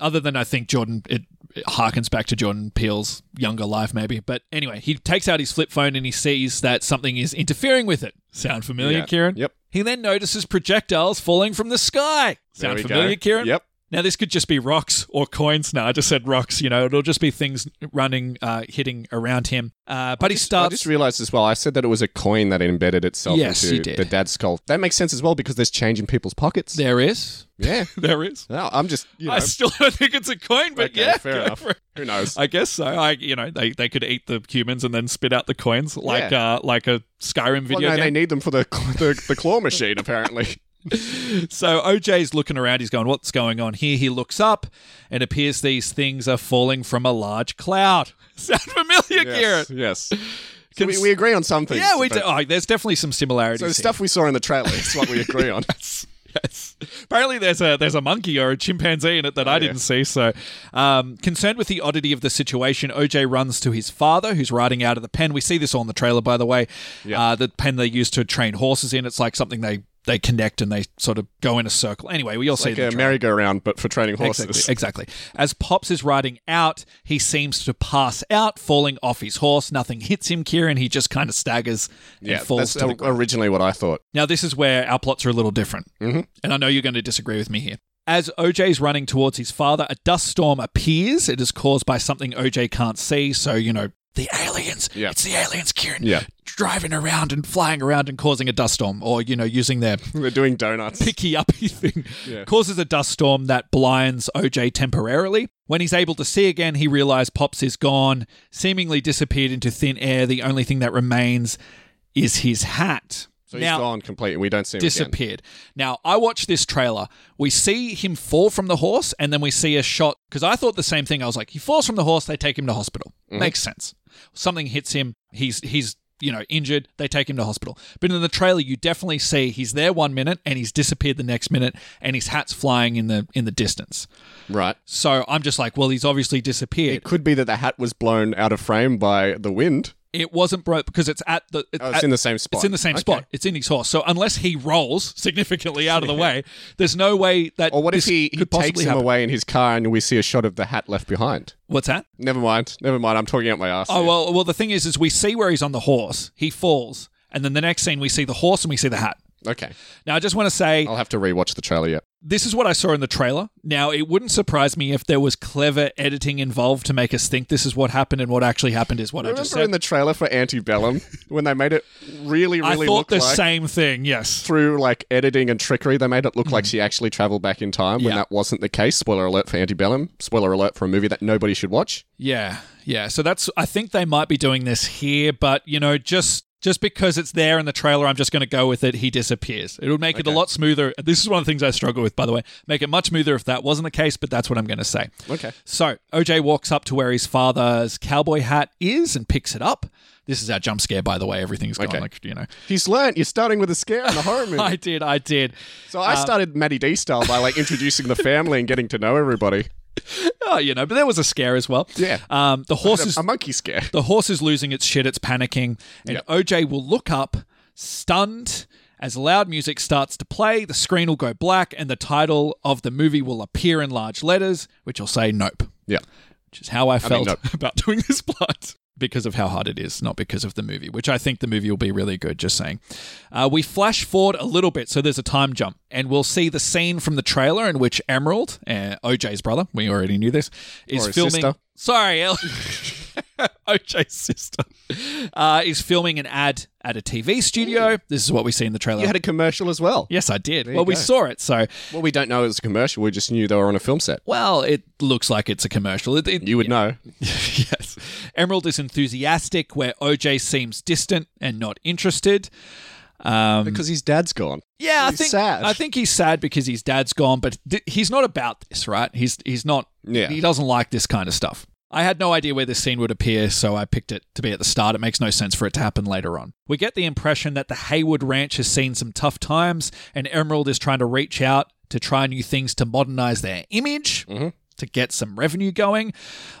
other than I think Jordan, it, it harkens back to Jordan Peele's younger life, maybe. But anyway, he takes out his flip phone and he sees that something is interfering with it. Sound familiar, Yeah. Kieran? Yep. He then notices projectiles falling from the sky. There Sound we familiar, go. Kieran? Yep. Now, this could just be rocks or coins. No, I just said rocks. You know, it'll just be things running, uh, hitting around him. Uh, but he I starts. just realized as well, I said that it was a coin that embedded itself Yes, into the dad's skull. That makes sense as well because there's change in people's pockets. there is. Yeah. There is. No, I'm just, you know, I still don't think it's a coin, but okay, yeah. fair enough. Who knows? I guess so. I, you know, they, they could eat the humans and then spit out the coins like Yeah. uh, like a Skyrim video. well, no, they need them for the, the, the claw machine, apparently. so OJ's looking around. He's going, "What's going on here?" He looks up, and appears these things are falling from a large cloud. Sound familiar, yes. Garrett? Yes. So we, we agree on some things. Yeah, we do. Oh, there's definitely some similarities. So the stuff we saw in the trailer is what we agree on. yes. Yes. Apparently, there's a there's a monkey or a chimpanzee in it that I didn't see. So, um, concerned with the oddity of the situation, OJ runs to his father, who's riding out of the pen. We see this all in the trailer, by the way. Yeah. Uh, the pen they used to train horses in. It's like something they they connect and they sort of go in a circle. Anyway, we all see Like the a trailer. merry-go-round, but for training horses. Exactly, exactly. As Pops is riding out, he seems to pass out, falling off his horse. Nothing hits him, Kieran. He just kind of staggers and Yeah, falls that's to the o- ground. originally what I thought. Now, this is where our plots are a little different. Mhm. And I know you're going to disagree with me here. As OJ is running towards his father, a dust storm appears. It is caused by something OJ can't see. So, you know, the aliens. Yeah. It's the aliens, Kieran. Yeah. Driving around and flying around and causing a dust storm or, you know, using their they're doing donuts. picky uppy thing Yeah. causes a dust storm that blinds OJ temporarily. When he's able to see again, he realizes Pops is gone, seemingly disappeared into thin air. The only thing that remains is his hat. So he's now, gone completely. We don't see him again. disappeared. Now, I watched this trailer. We see him fall from the horse, and then we see a shot because I thought the same thing. I was like, he falls from the horse, they take him to hospital. Mm-hmm. Makes sense. Something hits him. He's he's you know injured. They take him to hospital. But in the trailer, you definitely see he's there one minute and he's disappeared the next minute, and his hat's flying in the in the distance. Right. So I'm just like, well, he's obviously disappeared. It could be that the hat was blown out of frame by the wind. It wasn't broke because it's at the. Oh, it's at- in the same spot. It's in the same Okay. spot. It's in his horse. So unless he rolls significantly out of the way, there's no way that. Or what if he, he takes him happen. away in his car and we see a shot of the hat left behind? What's that? Never mind. Never mind. I'm talking out my ass. Oh here. well, well the thing is, is we see where he's on the horse. He falls, and then the next scene we see the horse and we see the hat. Okay. Now I just want to say I'll have to rewatch the trailer yet. This is what I saw in the trailer. Now it wouldn't surprise me if there was clever editing involved to make us think this is what happened, and what actually happened is what I just said. in the trailer for Antebellum when they made it really, really I thought the like same thing. Yes. through like editing and trickery, they made it look like hmm. she actually traveled back in time when. Yeah. that wasn't the case. Spoiler alert for Antebellum. Spoiler alert for a movie that nobody should watch. Yeah, yeah. So that's I think they might be doing this here, but you know, just just because it's there in the trailer, I'm just going to go with it. He disappears. It would make it a lot smoother. This is one of the things I struggle with, by the way. Make it much smoother if that wasn't the case, but that's what I'm going to say. Okay. So OJ walks up to where his father's cowboy hat is and picks it up. This is our jump scare, by the way. Everything's gone Okay. like you know. He's learnt you're starting with a scare in a horror movie. I did, I did. so I um, started Maddie D style by like introducing the family and getting to know everybody. Oh, you know, but there was a scare as well. Yeah. Um, the horse is A monkey scare. The horse is losing its shit, it's panicking, and Yep. OJ will look up, stunned. As loud music starts to play, the screen will go black and the title of the movie will appear in large letters, which will say Nope, Yeah. which is how I felt Nope. about doing this plot. Because of how hard it is, not because of the movie, which I think the movie will be really good, just saying. Uh, we flash forward a little bit, so there's a time jump, and we'll see the scene from the trailer in which Emerald, uh, OJ's brother, we already knew this, is filming. sister. Sorry, OJ's sister uh, is filming an ad at a TV studio. This is what we see in the trailer. You had a commercial as well. yes, I did. you Well, we go. saw it, so Well, we don't know it was a commercial. We just knew they were on a film set. well, it looks like it's a commercial. It, it- You would know. yes. Emerald is enthusiastic, where OJ seems distant and not interested. Um, Because his dad's gone. yeah, I he's think sad. I think he's sad because his dad's gone, but th- he's not about this, right? He's he's not. Yeah. He doesn't like this kind of stuff. I had no idea where this scene would appear, so I picked it to be at the start. It makes no sense for it to happen later on. We get the impression that the Haywood Ranch has seen some tough times, and Emerald is trying to reach out to try new things to modernize their image, to get some revenue going.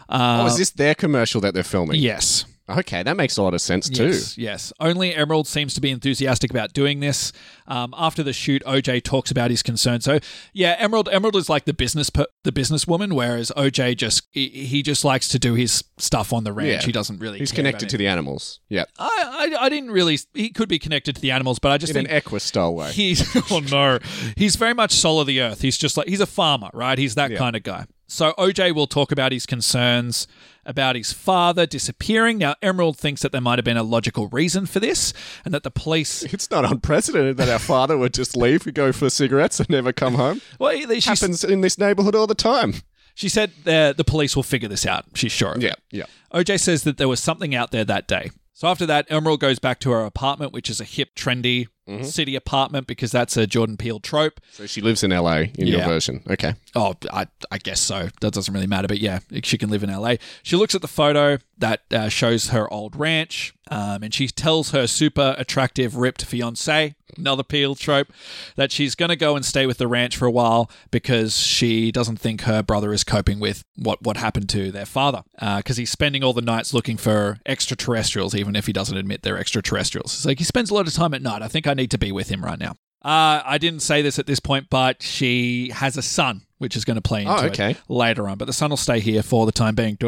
Uh, oh, is this their commercial that they're filming? yes. Okay, that makes a lot of sense too. Yes, yes. Only Emerald seems to be enthusiastic about doing this. Um, after the shoot, OJ talks about his concerns. So, yeah, Emerald Emerald is like the business per, the businesswoman, whereas OJ just he, he just likes to do his stuff on the ranch. Yeah. He doesn't really. He's connected to the animals. Yeah. I, I I didn't really. He could be connected to the animals, but I just In an Equus style way. He's oh no, he's very much soul of the earth. He's just like he's a farmer, right? He's that Yeah. kind of guy. So OJ will talk about his concerns about his father disappearing. Now Emerald thinks that there might have been a logical reason for this, and that the police. It's not unprecedented that our father would just leave, go for cigarettes, and never come home. Well, she, Happens in this neighborhood all the time. she said the the police will figure this out. She's sure. Yeah, yeah. OJ says that there was something out there that day. So after that, Emerald goes back to her apartment, which is a hip, trendy mm-hmm. city apartment because that's a Jordan Peele trope. So she lives in LA in your version. Okay. Oh, I, I guess so. That doesn't really matter, but yeah, she can live in LA. She looks at the photo that uh, shows her old ranch, um, and she tells her super attractive, ripped fiance, another Peele trope, that she's going to go and stay with the ranch for a while because she doesn't think her brother is coping with what, what happened to their father. Because he's spending all the nights looking for extraterrestrials, even if he doesn't admit they're extraterrestrials. It's like he spends a lot of time at night. I think I need to be with him right now. Uh, I didn't say this at this point, but she has a son, which is going to play into Oh, it okay. later on. But the son will stay here for the time being.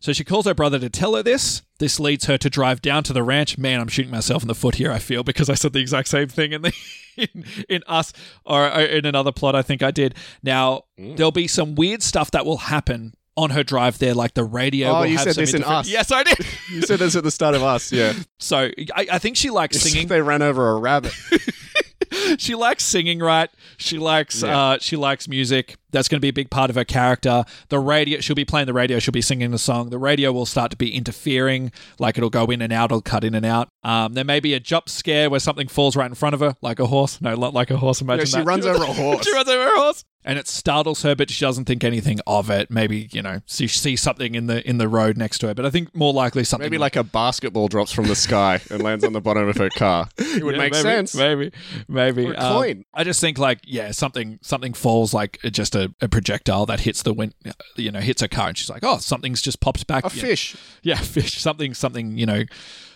So she calls her brother to tell her this. This leads her to drive down to the ranch. Man, I'm shooting myself in the foot here. I feel because I said the exact same thing in the in, in us or in another plot. I think I did. Now Mm. there'll be some weird stuff that will happen on her drive there, like the radio. Oh, will you have said some this in Us. Yes, I did. You said this at the start of us, yeah. So I, I think she likes singing. they ran over a rabbit. she likes singing, right? She likes Yeah. uh, she likes music. That's going to be a big part of her character. The radio, she'll be playing the radio. She'll be singing the song. The radio will start to be interfering, like it'll go in and out, it'll cut in and out. Um, there may be a jump scare where something falls right in front of her, like a horse. No, not like a horse. Imagine Yeah, she that. runs over a horse. she runs over a horse, and it startles her, but she doesn't think anything of it. Maybe you know, she sees something in the in the road next to her, but I think more likely something Maybe like a basketball drops from the sky and lands on the bottom of her car. It would Yeah, make maybe, sense. Maybe, maybe. Or a Um, coin. I just think like yeah, something something falls like just a, a projectile that hits the wind, you know, hits her car, and she's like, oh, something's just popped back. A yeah, fish. yeah, fish. Something, something. You know,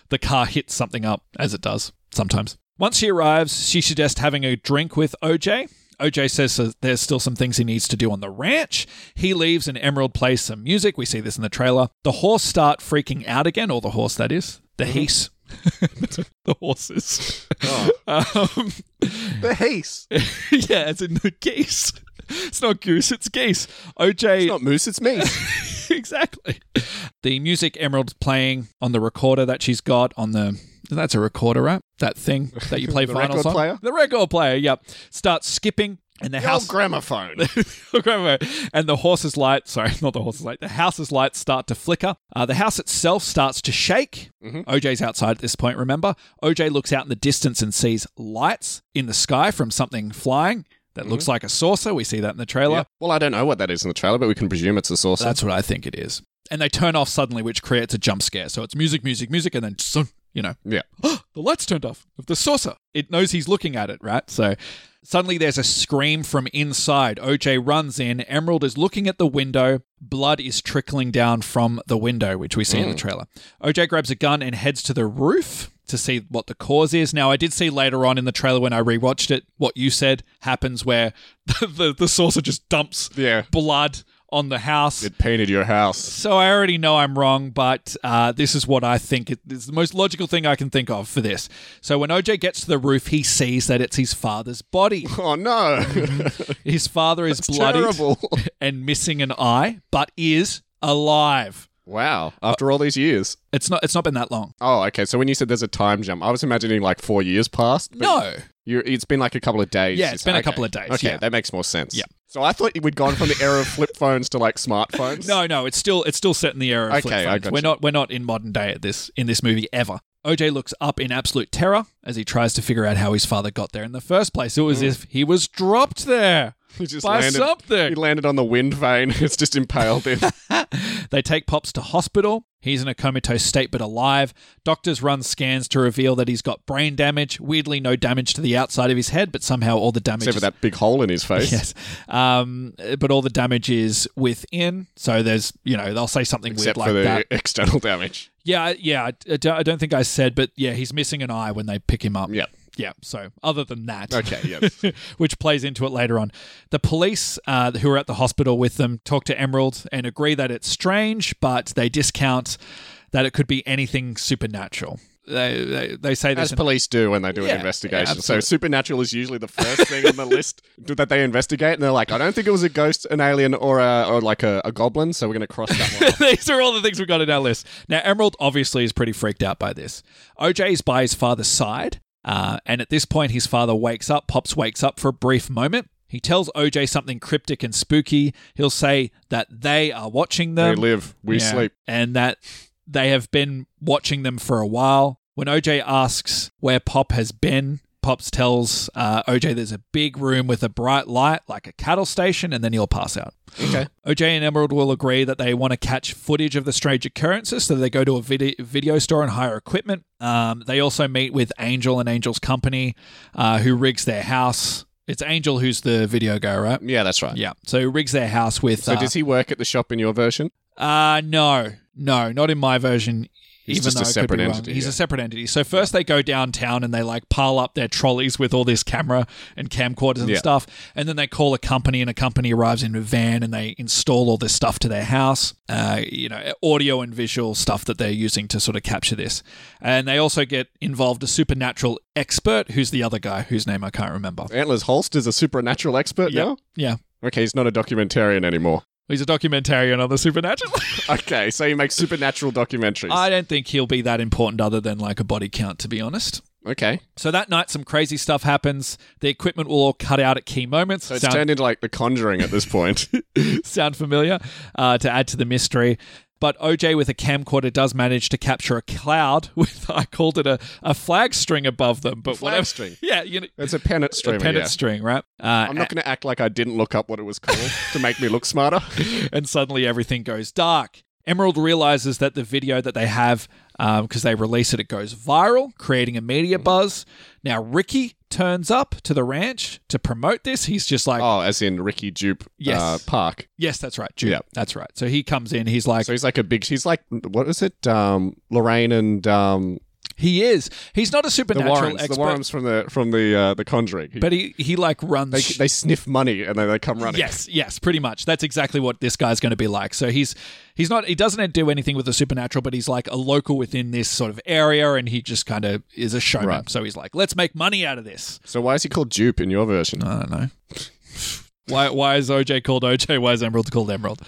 the car hits something up as it does sometimes. Once she arrives, she suggests having a drink with OJ. OJ says there's still some things he needs to do on the ranch. He leaves and Emerald plays some music. We see this in the trailer. The horse start freaking out again, or the horse that is. The heese. the horses. Oh. Um, The heath. yeah, as in the geese. It's not goose, it's geese. OJ. It's not moose, it's me. exactly. The music Emerald's playing on the recorder that she's got on the. That's a recorder, right? That thing that you play The vinyls record on. player? The record player, yep. Starts skipping, and the The house. old gramophone. and the horse's light, sorry, not the horse's light, the house's lights start to flicker. Uh, the house itself starts to shake. Mhm. OJ's outside at this point, remember? OJ looks out in the distance and sees lights in the sky from something flying that mm-hmm. looks like a saucer. We see that in the trailer. Yeah. Well, I don't know what that is in the trailer, but we can presume it's a saucer. That's what I think it is. And they turn off suddenly, which creates a jump scare. So it's music, music, music, and then, you know, yeah. the lights turned off of the saucer. It knows he's looking at it, right? So suddenly there's a scream from inside. OJ runs in. Emerald is looking at the window. Blood is trickling down from the window, which we see in the mm. trailer. OJ grabs a gun and heads to the roof to see what the cause is. Now, I did see later on in the trailer when I rewatched it what you said happens where the, the, the saucer just dumps Yeah. blood on the house. It painted your house. So I already know I'm wrong, but uh, this is what I think it- is the most logical thing I can think of for this. So when OJ gets to the roof, he sees that it's his father's body. Oh, no. His father is Terrible. and missing an eye, but is alive. Wow. Uh, After all these years. It's not. It's not been that long. Oh, okay. So when you said there's a time jump, I was imagining like four years passed. but No. You, it's been like a couple of days. Yeah, it's been a couple of days, Okay, yeah. that makes more sense. Yeah. So I thought we'd gone from the era of flip phones to like smartphones. No, no, it's still it's still set in the era of flip Okay, I phones. gotcha. We're not we're not in modern day at this in this movie ever. OJ looks up in absolute terror as he tries to figure out how his father got there in the first place. It was hmm. as if he was dropped there He just by landed. something. He landed on the wind vane. It's just impaled him. They take Pops to hospital. He's in a comatose state but alive. Doctors run scans to reveal that he's got brain damage. Weirdly, no damage to the outside of his head, but somehow all the damage. Except for that big hole in his face. Yes. Um, but all the damage is within. So there's, you know, they'll say something Except weird for like the that. external damage. Yeah, yeah. I- I don't I don't think I said, but yeah, he's missing an eye when they pick him up. Yeah. Yeah. So other than that, Okay, yes. which plays into it later on, the police uh, who are at the hospital with them talk to Emerald and agree that it's strange, but they discount that it could be anything supernatural. They they, they say this. As in- police do when they do Yeah, an investigation. yeah, so supernatural is usually the first thing on the list that they investigate, and they're like, I don't think it was a ghost, an alien, or a, or like a, a goblin. So we're going to cross that one. off. These are all the things we've got in our list. Now, Emerald obviously is pretty freaked out by this. OJ is by his father's side, uh, and at this point, his father wakes up. Pops wakes up for a brief moment. He tells OJ something cryptic and spooky. He'll say that they are watching them. They live, we Yeah. sleep. And that they have been watching them for a while. When OJ asks where Pop has been, Pops tells uh, OJ there's a big room with a bright light, like a cattle station, and then he'll pass out. Okay. OJ and Emerald will agree that they want to catch footage of the strange occurrences, so they go to a video, video store and hire equipment. Um, they also meet with Angel and Angel's company, uh, who rigs their house. It's Angel who's the video guy, right? Yeah, that's right. Yeah. So rigs their house with. So uh, does he work at the shop in your version? uh, no, no, not in my version. He's even just a though it could separate wrong. entity, He's yeah. a separate entity. So first they go downtown and they like pile up their trolleys with all this camera and camcorders and Yeah. stuff, and then they call a company and a company arrives in a van and they install all this stuff to their house. Uh, you know, audio and visual stuff that they're using to sort of capture this, and they also get involved a supernatural expert who's the other guy whose name I can't remember. Antlers Holst is a supernatural expert Yeah, now? yeah. Okay, he's not a documentarian anymore. He's a documentarian on the supernatural. Okay, so he makes supernatural documentaries. I don't think he'll be that important other than like a body count, to be honest. okay. So that night, some crazy stuff happens. The equipment will all cut out at key moments. So it's sound, turned into like The Conjuring at this point. sound familiar uh, to add to the mystery. But OJ with a camcorder does manage to capture a cloud with, I called it a, a flag string above them. But flag whatever- string? Yeah, you know, it's a pennant string. a pennant yeah. string, right? Uh, I'm not going to act like I didn't look up what it was called to make me look smarter. and suddenly everything goes dark. Emerald realizes that the video that they have, because they release it, it goes viral, creating a media buzz. Now, Ricky turns up to the ranch to promote this. He's just like, Oh, as in Ricky Dupe Yes. uh, Park. yes, that's right. Yeah. That's right. So he comes in, he's like, So he's like a big. He's like what is it? Um, Lorraine and um, he is. He's not a the supernatural Warrens. expert, The Warrens from the from the uh, the Conjuring. He- but he, he like runs. they they sniff money and then they come running. Yes, yes, pretty much. That's exactly what this guy's going to be like. So he's he's not he doesn't do anything with the supernatural, but he's like a local within this sort of area, and he just kind of is a showman. Right. So he's like, let's make money out of this. So why is he called Dupe in your version? I don't know. why why is OJ called OJ? Why is Emerald called Emerald?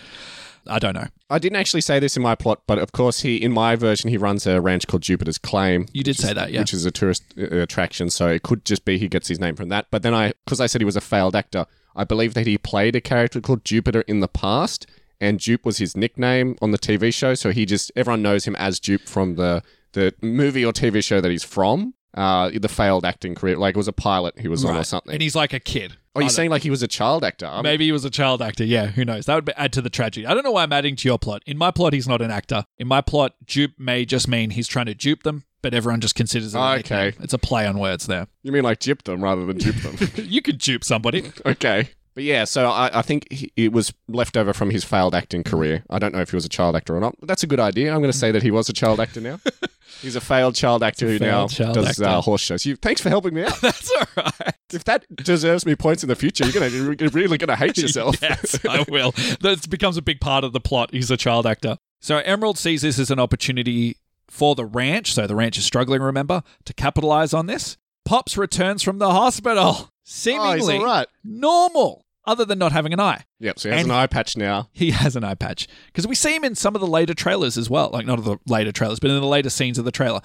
I don't know. I didn't actually say this in my plot, but of course, he in my version he runs a ranch called Jupiter's Claim. You did say is- that, yeah. Which is a tourist uh, attraction, so it could just be he gets his name from that. But then I, because I said he was a failed actor, I believe that he played a character called Jupiter in the past, and Jupe was his nickname on the TV show. So he just everyone knows him as Jupe from the the movie or TV show that he's from. Uh, the failed acting career, like it was a pilot he was on or something. And he's like a kid. Oh, I you're saying like he was a child actor? I'm- Maybe he was a child actor. Yeah, who knows? That would be- add to the tragedy. I don't know why I'm adding to your plot. In my plot, he's not an actor. In my plot, dupe may just mean he's trying to dupe them, but everyone just considers it a Okay. nickname. It's a play on words there. You mean like Jip them rather than Jupe them? you could dupe somebody. Okay. But yeah, so I, I think he, it was left over from his failed acting career. I don't know if he was a child actor or not. But that's a good idea. I'm going to say that he was a child actor now. He's a failed child actor who now child does actor. uh, horse shows. You, thanks for helping me out. That's all right. if that deserves me points in the future, you're to you're really going to hate yourself. yes, I will. That becomes a big part of the plot. He's a child actor. So Emerald sees this as an opportunity for the ranch. So the ranch is struggling, remember, to capitalize on this. Pops returns from the hospital, oh, seemingly all right. normal, other than not having an eye. Yep. So he has And- an eye patch now. He has an eye patch because we see him in some of the later trailers as well. Like not of the later trailers, but in the later scenes of the trailer.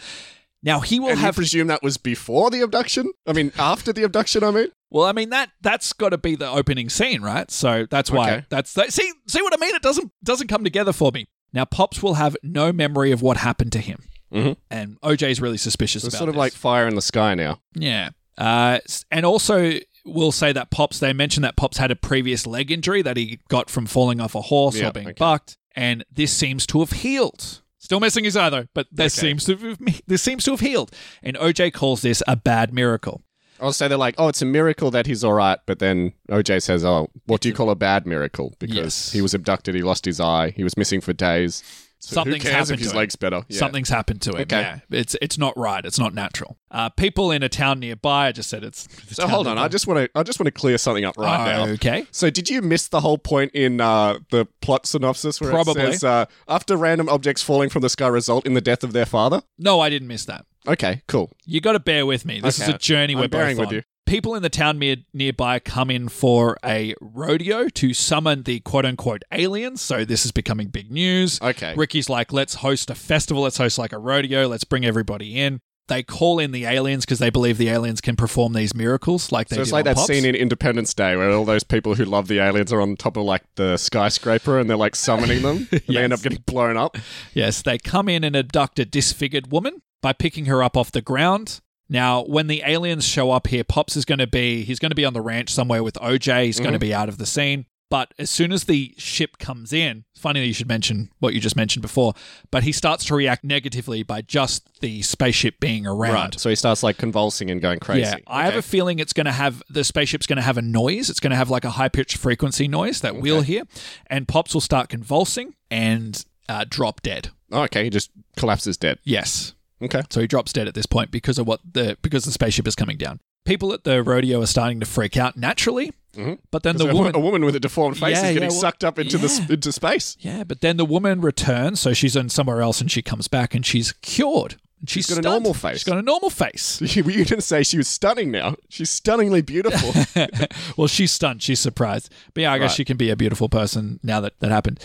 Now he will And have. presume that was before the abduction? I mean, after the abduction. I mean, well, I mean that that's got to be the opening scene, right? So that's why Okay. that's that. See, see what I mean? It doesn't doesn't come together for me. Now Pops will have no memory of what happened to him, Mhm. and is really suspicious it's about sort of this. like fire in the sky now. Yeah. Uh, and also, we'll say that Pops, they mentioned that Pops had a previous leg injury that he got from falling off a horse Yeah, or being okay. bucked, and this seems to have healed. Still missing his eye though, but this Okay. seems to have, this seems to have healed. And OJ calls this a bad miracle. I'll say they're like, oh, it's a miracle that he's all right. But then OJ says, oh, what do you call a bad miracle? Because Yes. he was abducted, he lost his eye, he was missing for days. So Something's who cares happened if his to leg's better? Yeah. Something's happened to him. Okay. Yeah, it's it's not right. It's not natural. Uh, people in a town nearby. I just said it's. So hold on. I just want to, I just want to clear something up right now. Okay. So did you miss the whole point in uh, the plot synopsis where Probably. it says uh, after random objects falling from the sky result in the death of their father? No, I didn't miss that. Okay, cool. You got to bear with me. This Okay. is a journey I'm we're both bearing with on. you. People in the town near, nearby come in for a rodeo to summon the quote unquote aliens. So this is becoming big news. Okay. Ricky's like, let's host a festival. Let's host like a rodeo. Let's bring everybody in. They call in the aliens because they believe the aliens can perform these miracles like they So it's like that Pops. scene in Independence Day where all those people who love the aliens are on top of like the skyscraper and they're like summoning them. and They end up getting blown up. Yes, they come in and abduct a disfigured woman by picking her up off the ground. Now, when the aliens show up here, Pops is going to be he's going to be on the ranch somewhere with OJ. He's going to be out of the scene. But as soon as the ship comes in, funny that you should mention what you just mentioned before, but he starts to react negatively by just the spaceship being around. Right. So he starts like convulsing and going crazy. Yeah, I have a feeling it's going to have the spaceship's going to have a noise. It's going to have like a high pitched frequency noise that we'll hear, and Pops will start convulsing and uh, drop dead. Oh, okay, he just collapses dead. Yes. Okay. So he drops dead at this point because of what the because the spaceship is coming down. People at the rodeo are starting to freak out naturally, Mhm. but then the a, woman a woman with a deformed face Yeah, is getting yeah, well- sucked up into the yeah. the into space. Yeah, but then the woman returns, so she's in somewhere else, and she comes back, and she's cured. She's She's got a normal face. She's got a normal face. You you didn't say she was stunning. Now she's stunningly beautiful. well, she's stunned. She's surprised. But yeah, I guess Right. she can be a beautiful person now that that happened.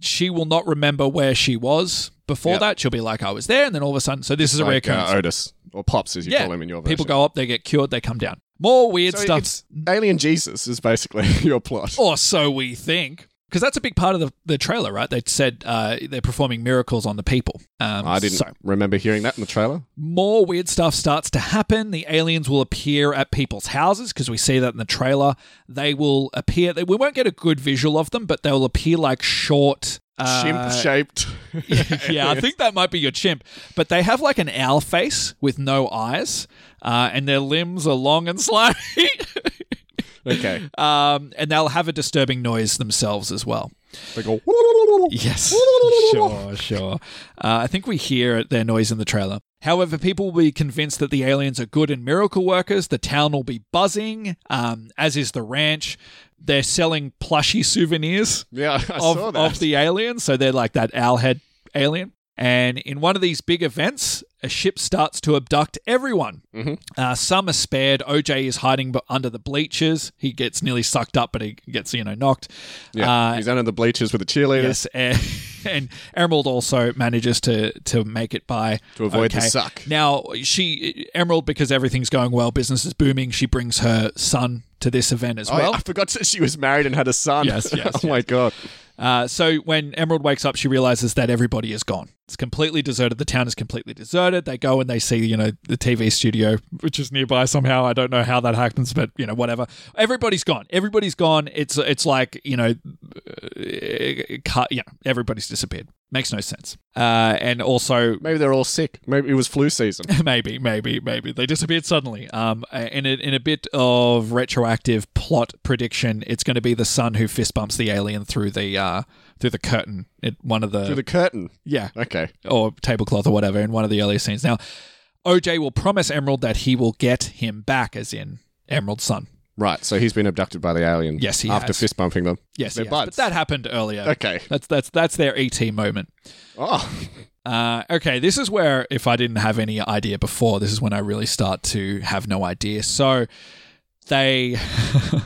She will not remember where she was before Yep. that. She'll be like, I was there, and then all of a sudden, so this is a like reoccurrence. uh, Otis or Pops, as you yeah, call him in your version. people go up, they get cured, they come down. More weird So stuff. Alien Jesus is basically your plot. Or so we think. Because that's a big part of the, the trailer, right? They said uh, they're performing miracles on the people. Um, I didn't So, remember hearing that in the trailer. more weird stuff starts to happen. The aliens will appear at people's houses because we see that in the trailer. They will appear. We won't get a good visual of them, but they'll appear like short. Uh, Chimp shaped. yeah, I think that might be your chimp. But they have like an owl face with no eyes, uh, and their limbs are long and slimy. okay. um, and they'll have a disturbing noise themselves as well. They go. Yes, sure, sure. Uh, I think we hear their noise in the trailer. However, people will be convinced that the aliens are good and miracle workers. The town will be buzzing, um, as is the ranch. They're selling plushy souvenirs Yeah, I of, saw that. of the aliens. So they're like that owl head alien. And in one of these big events, a ship starts to abduct everyone. Mhm. Uh, some are spared. OJ is hiding under the bleachers. He gets nearly sucked up, but he gets you know knocked. yeah, Uh, he's under the bleachers with the cheerleaders Yes, and, and Emerald also manages to to make it by to avoid the suck. Now she Emerald because everything's going well, business is booming. She brings her son to this event as well. I forgot that she was married and had a son. Yes, yes, oh my god. Uh, so when Emerald wakes up, she realizes that everybody is gone. It's completely deserted. The town is completely deserted. They go and they see, you know, the TV studio, which is nearby somehow. I don't know how that happens, but you know, whatever. Everybody's gone. Everybody's gone. It's it's like you know, uh, cut. Yeah, everybody's disappeared. Makes no sense. Uh, and also Maybe they're all sick. Maybe it was flu season. maybe, maybe, maybe they disappeared suddenly. Um, in a, in a bit of retroactive plot prediction, it's going to be the son who fist bumps the alien through the uh through the curtain at one of the, Through the curtain. yeah Okay. or tablecloth or whatever in one of the earlier scenes. Now, OJ will promise Emerald that he will get him back, as in Emerald's son. Right. So he's been abducted by the alien. Yes, he after has. fist bumping them. Yes, They're he has. but that happened earlier. Okay. That's that's that's their ET moment. Oh. Uh, okay, this is where if I didn't have any idea before, this is when I really start to have no idea. So they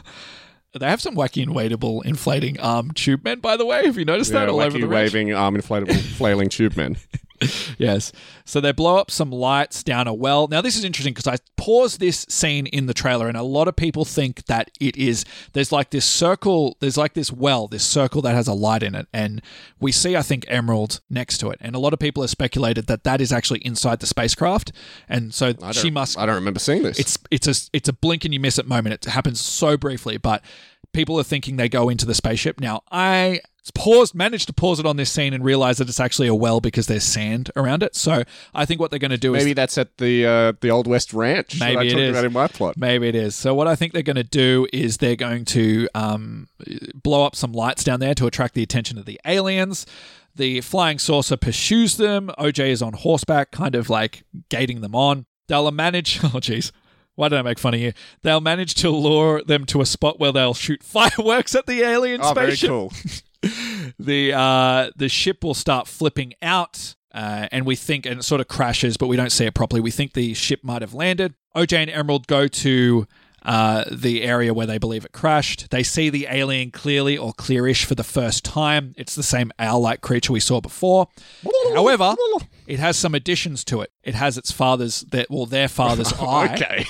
they have some wacky inflatable inflating arm tube men, by the way. Have you noticed Yeah, that all over wacky the waving arm inflatable flailing tube men. Yes. So they blow up some lights down a well. Now, this is interesting because I paused this scene in the trailer, and a lot of people think that it is there's like this circle, there's like this well, this circle that has a light in it. And we see, I think, Emerald next to it. And a lot of people have speculated that that is actually inside the spacecraft. And so she must I don't remember seeing this. it's it's a it's a blink and you miss it moment. It happens so briefly, but people are thinking they go into the spaceship. Now I paused, managed to pause it on this scene and realize that it's actually a well because there's sand around it. So I think what they're going to do Maybe is maybe that's at the uh, the Old West Ranch that I Maybe it talked is. about in my plot. maybe it is. So what I think they're going to do is they're going to um, blow up some lights down there to attract the attention of the aliens. The flying saucer pursues them. OJ is on horseback, kind of like gating them on. They'll manage. Oh, jeez. Why did I make fun of you? They'll manage to lure them to a spot where they'll shoot fireworks at the alien Oh, very spaceship. cool. The uh, the ship will start flipping out, uh, and we think, and it sort of crashes, but we don't see it properly. We think the ship might have landed. OJ and Emerald go to uh, the area where they believe it crashed. They see the alien clearly or clearish for the first time. It's the same owl-like creature we saw before. However, it has some additions to it. It has its father's, their, well, their father's eye. okay.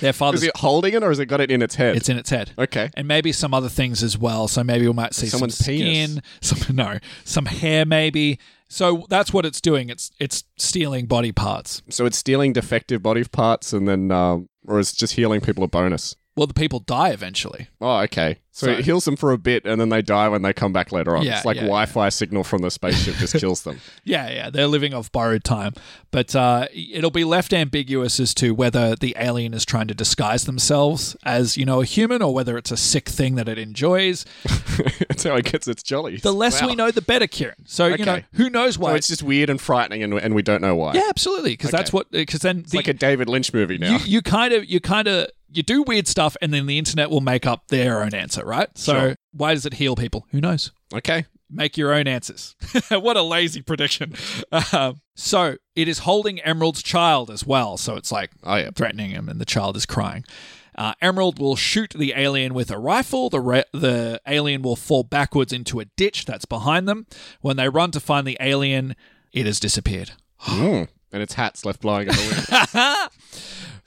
Their is father's. it holding it or has it got it in its head? It's in its head. okay. and maybe some other things as well. So maybe we might see Someone's some skin, penis. some no, some hair maybe. So that's what it's doing. It's it's stealing body parts. So it's stealing defective body parts and then, um, or it's just healing people a bonus. Well, the people die eventually. Oh, okay. So, So- it heals them for a bit, and then they die when they come back later on. Yeah, it's like yeah, Wi-Fi signal from the spaceship just kills them. Yeah, yeah, they're living off borrowed time. But uh, it'll be left ambiguous as to whether the alien is trying to disguise themselves as, you know, a human or whether it's a sick thing that it enjoys. That's how it gets its jollies. The less Wow. we know, the better, Kieran. So, you know, who knows why? So it's just weird and frightening, and, and we don't know why. yeah, absolutely. Because that's what, because then It's like a David Lynch movie now. you, you kind of, you kind of, you do weird stuff and then the internet will make up their own answer, right? So Sure. why does it heal people? Who knows? okay. Make your own answers. what a lazy prediction. Um, so it is holding Emerald's child as well. So it's like Oh yeah. threatening him, and the child is crying. Uh, Emerald will shoot the alien with a rifle. The re- the alien will fall backwards into a ditch that's behind them. When they run to find the alien, it has disappeared. Mm. And its hat's left blowing in the wind.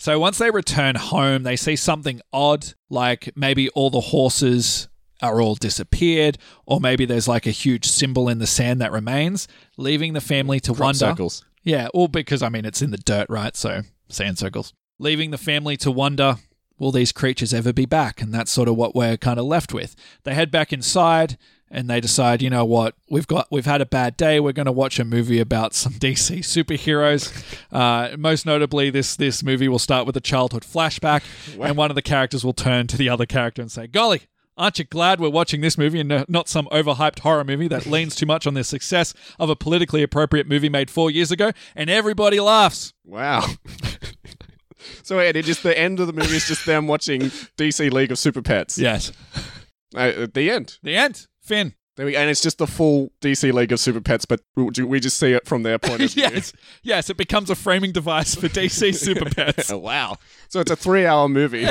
So once they return home, they see something odd, like maybe all the horses are all disappeared, or maybe there's like a huge symbol in the sand that remains, leaving the family to Crop wonder. circles. Yeah, all because I mean it's in the dirt, right? So sand circles. Leaving the family to wonder, will these creatures ever be back? And that's sort of what we're kind of left with. They head back inside and they decide, you know what, we've got we've had a bad day. We're going to watch a movie about some DC superheroes. Uh, most notably, this this movie will start with a childhood flashback, and one of the characters will turn to the other character and say, "Golly." Aren't you glad we're watching this movie and not some overhyped horror movie that leans too much on the success of a politically appropriate movie made four years ago? And everybody laughs. Wow. so Ed, it just the end of the movie is just them watching DC League of Super Pets. Yes. Uh, at the end. The end. Finn. There we, and it's just the full DC League of Super Pets, but we just see it from their point of view. yes. Yes, it becomes a framing device for DC Super Pets. Oh, wow. So it's a three hour movie.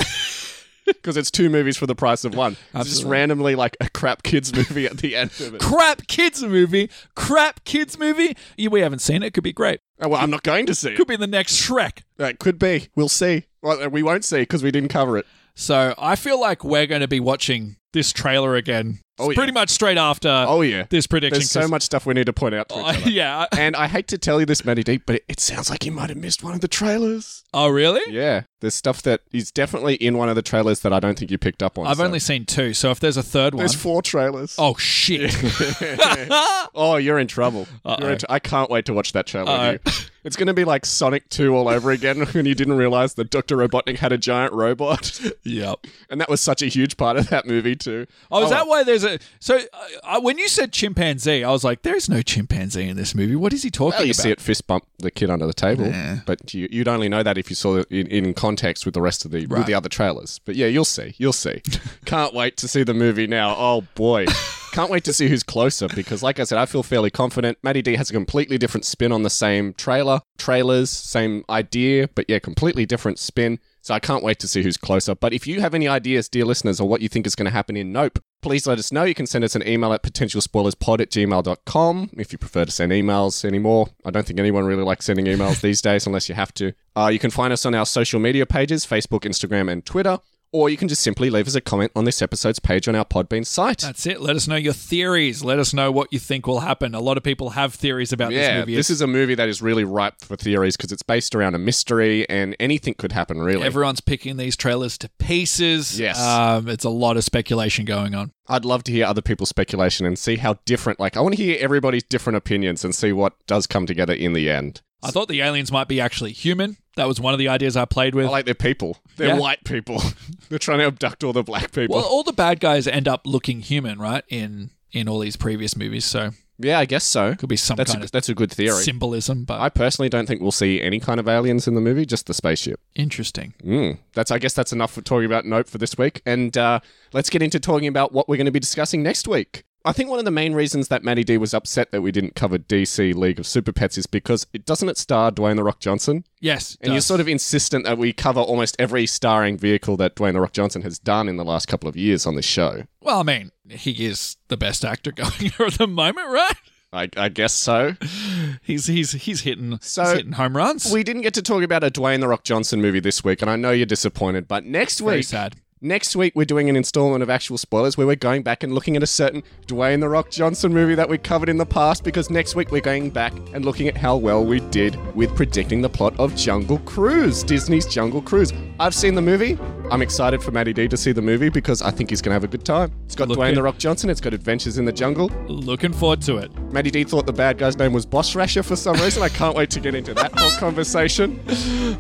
Because it's two movies for the price of one. It's just randomly like a crap kids movie at the end of it. Crap kids movie. Crap kids movie. We haven't seen it. Could be great. Oh, well, I'm not going to see it. Could be the next Shrek. That could be. We'll see. Well, uh, we won't see because we didn't cover it. So I feel like we're going to be watching this trailer again. Oh, yeah. Pretty much straight after Oh, yeah. this prediction. There's so much stuff we need to point out to each other. yeah. And I hate to tell you this, Maddie D, but it, it sounds like you might have missed one of the trailers. Oh, really? Yeah, there's stuff that is definitely in one of the trailers that I don't think you picked up on. I've so- only seen two. So if there's a third one. There's four trailers. oh, shit. Oh, you're in trouble. You're in I can't wait to watch that trailer with you. It's going to be like Sonic 2 all over again when you didn't realize that Dr. Robotnik had a giant robot. yep. and that was such a huge part of that movie, too. Oh, is Oh, that why there's a. So uh, uh, when you said chimpanzee, I was like, there's no chimpanzee in this movie. What is he talking Well, you about? see it fist bump the kid under the table, Yeah. but you, you'd only know that if you saw it in, in context with the rest of the Right. with the other trailers. But yeah, you'll see, you'll see. Can't wait to see the movie now. Oh boy, can't wait to see who's closer because, like I said, I feel fairly confident. Maddie D has a completely different spin on the same trailer, trailers, same idea, but yeah, completely different spin. So I can't wait to see who's closer. But if you have any ideas, dear listeners, or what you think is going to happen in Nope, please let us know. You can send us an email at potentialspoilerspod at gmail.com if you prefer to send emails anymore. I don't think anyone really likes sending emails these days unless you have to. Uh, you can find us on our social media pages Facebook, Instagram, and Twitter. Or you can just simply leave us a comment on this episode's page on our Podbean site. That's it. Let us know your theories. Let us know what you think will happen. A lot of people have theories about this yeah, movie. this is a movie that is really ripe for theories because it's based around a mystery and anything could happen, really. Everyone's picking these trailers to pieces. Yes. Um, it's a lot of speculation going on. I'd love to hear other people's speculation and see how different, like, I want to hear everybody's different opinions and see what does come together in the end. I thought the aliens might be actually human. That was one of the ideas I played with. I like their people. They're Yeah. white people. They're trying to abduct all the black people. well, all the bad guys end up looking human, right? In in all these previous movies, so yeah, I guess so. could be some That's kind a, of that's a good theory. symbolism. But I personally don't think we'll see any kind of aliens in the movie, just the spaceship. interesting. Mm, that's I guess that's enough for talking about Nope for this week, and uh, let's get into talking about what we're going to be discussing next week. I think one of the main reasons that Maddie D was upset that we didn't cover DC League of Super Pets is because it doesn't it star Dwayne the Rock Johnson, Yes, and you're sort of insistent that we cover almost every starring vehicle that Dwayne the Rock Johnson has done in the last couple of years on this show. Well, I mean, he is the best actor going at the moment, right? I, I guess so. He's he's he's hitting So, he's hitting home runs. We didn't get to talk about a Dwayne the Rock Johnson movie this week, and I know you're disappointed. But next Very week, sad. Next week we're doing an installment of actual spoilers where we're going back and looking at a certain Dwayne the Rock Johnson movie that we covered in the past. Because next week we're going back and looking at how well we did with predicting the plot of Jungle Cruise, Disney's Jungle Cruise. I've seen the movie. I'm excited for Maddie D to see the movie because I think he's going to have a good time. It's got Looking- Dwayne The Rock Johnson, it's got Adventures in the Jungle. Looking forward to it. Maddie D thought the bad guy's name was Boss Rasher for some reason. I can't wait to get into that whole conversation.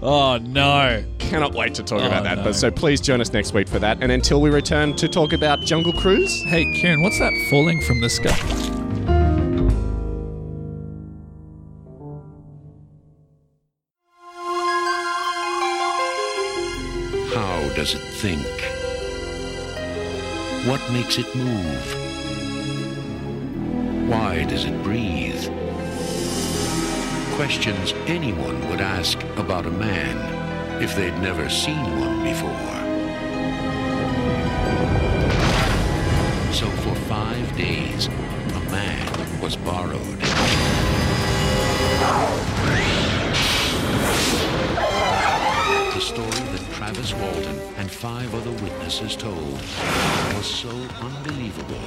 Oh no. Cannot wait to talk Oh, about that. no. But so please join us next week for that. And until we return to talk about Jungle Cruise, Hey, Kieran, what's that falling from the sky? How does it think? What makes it move? Why does it breathe? Questions anyone would ask about a man if they'd never seen one before. Days, a man was borrowed. The story that Travis Walton and five other witnesses told was so unbelievable,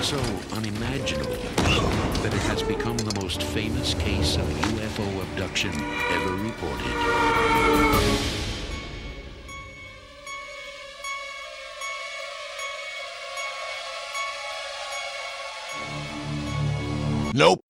so unimaginable, that it has become the most famous case of UFO abduction ever reported. Nope.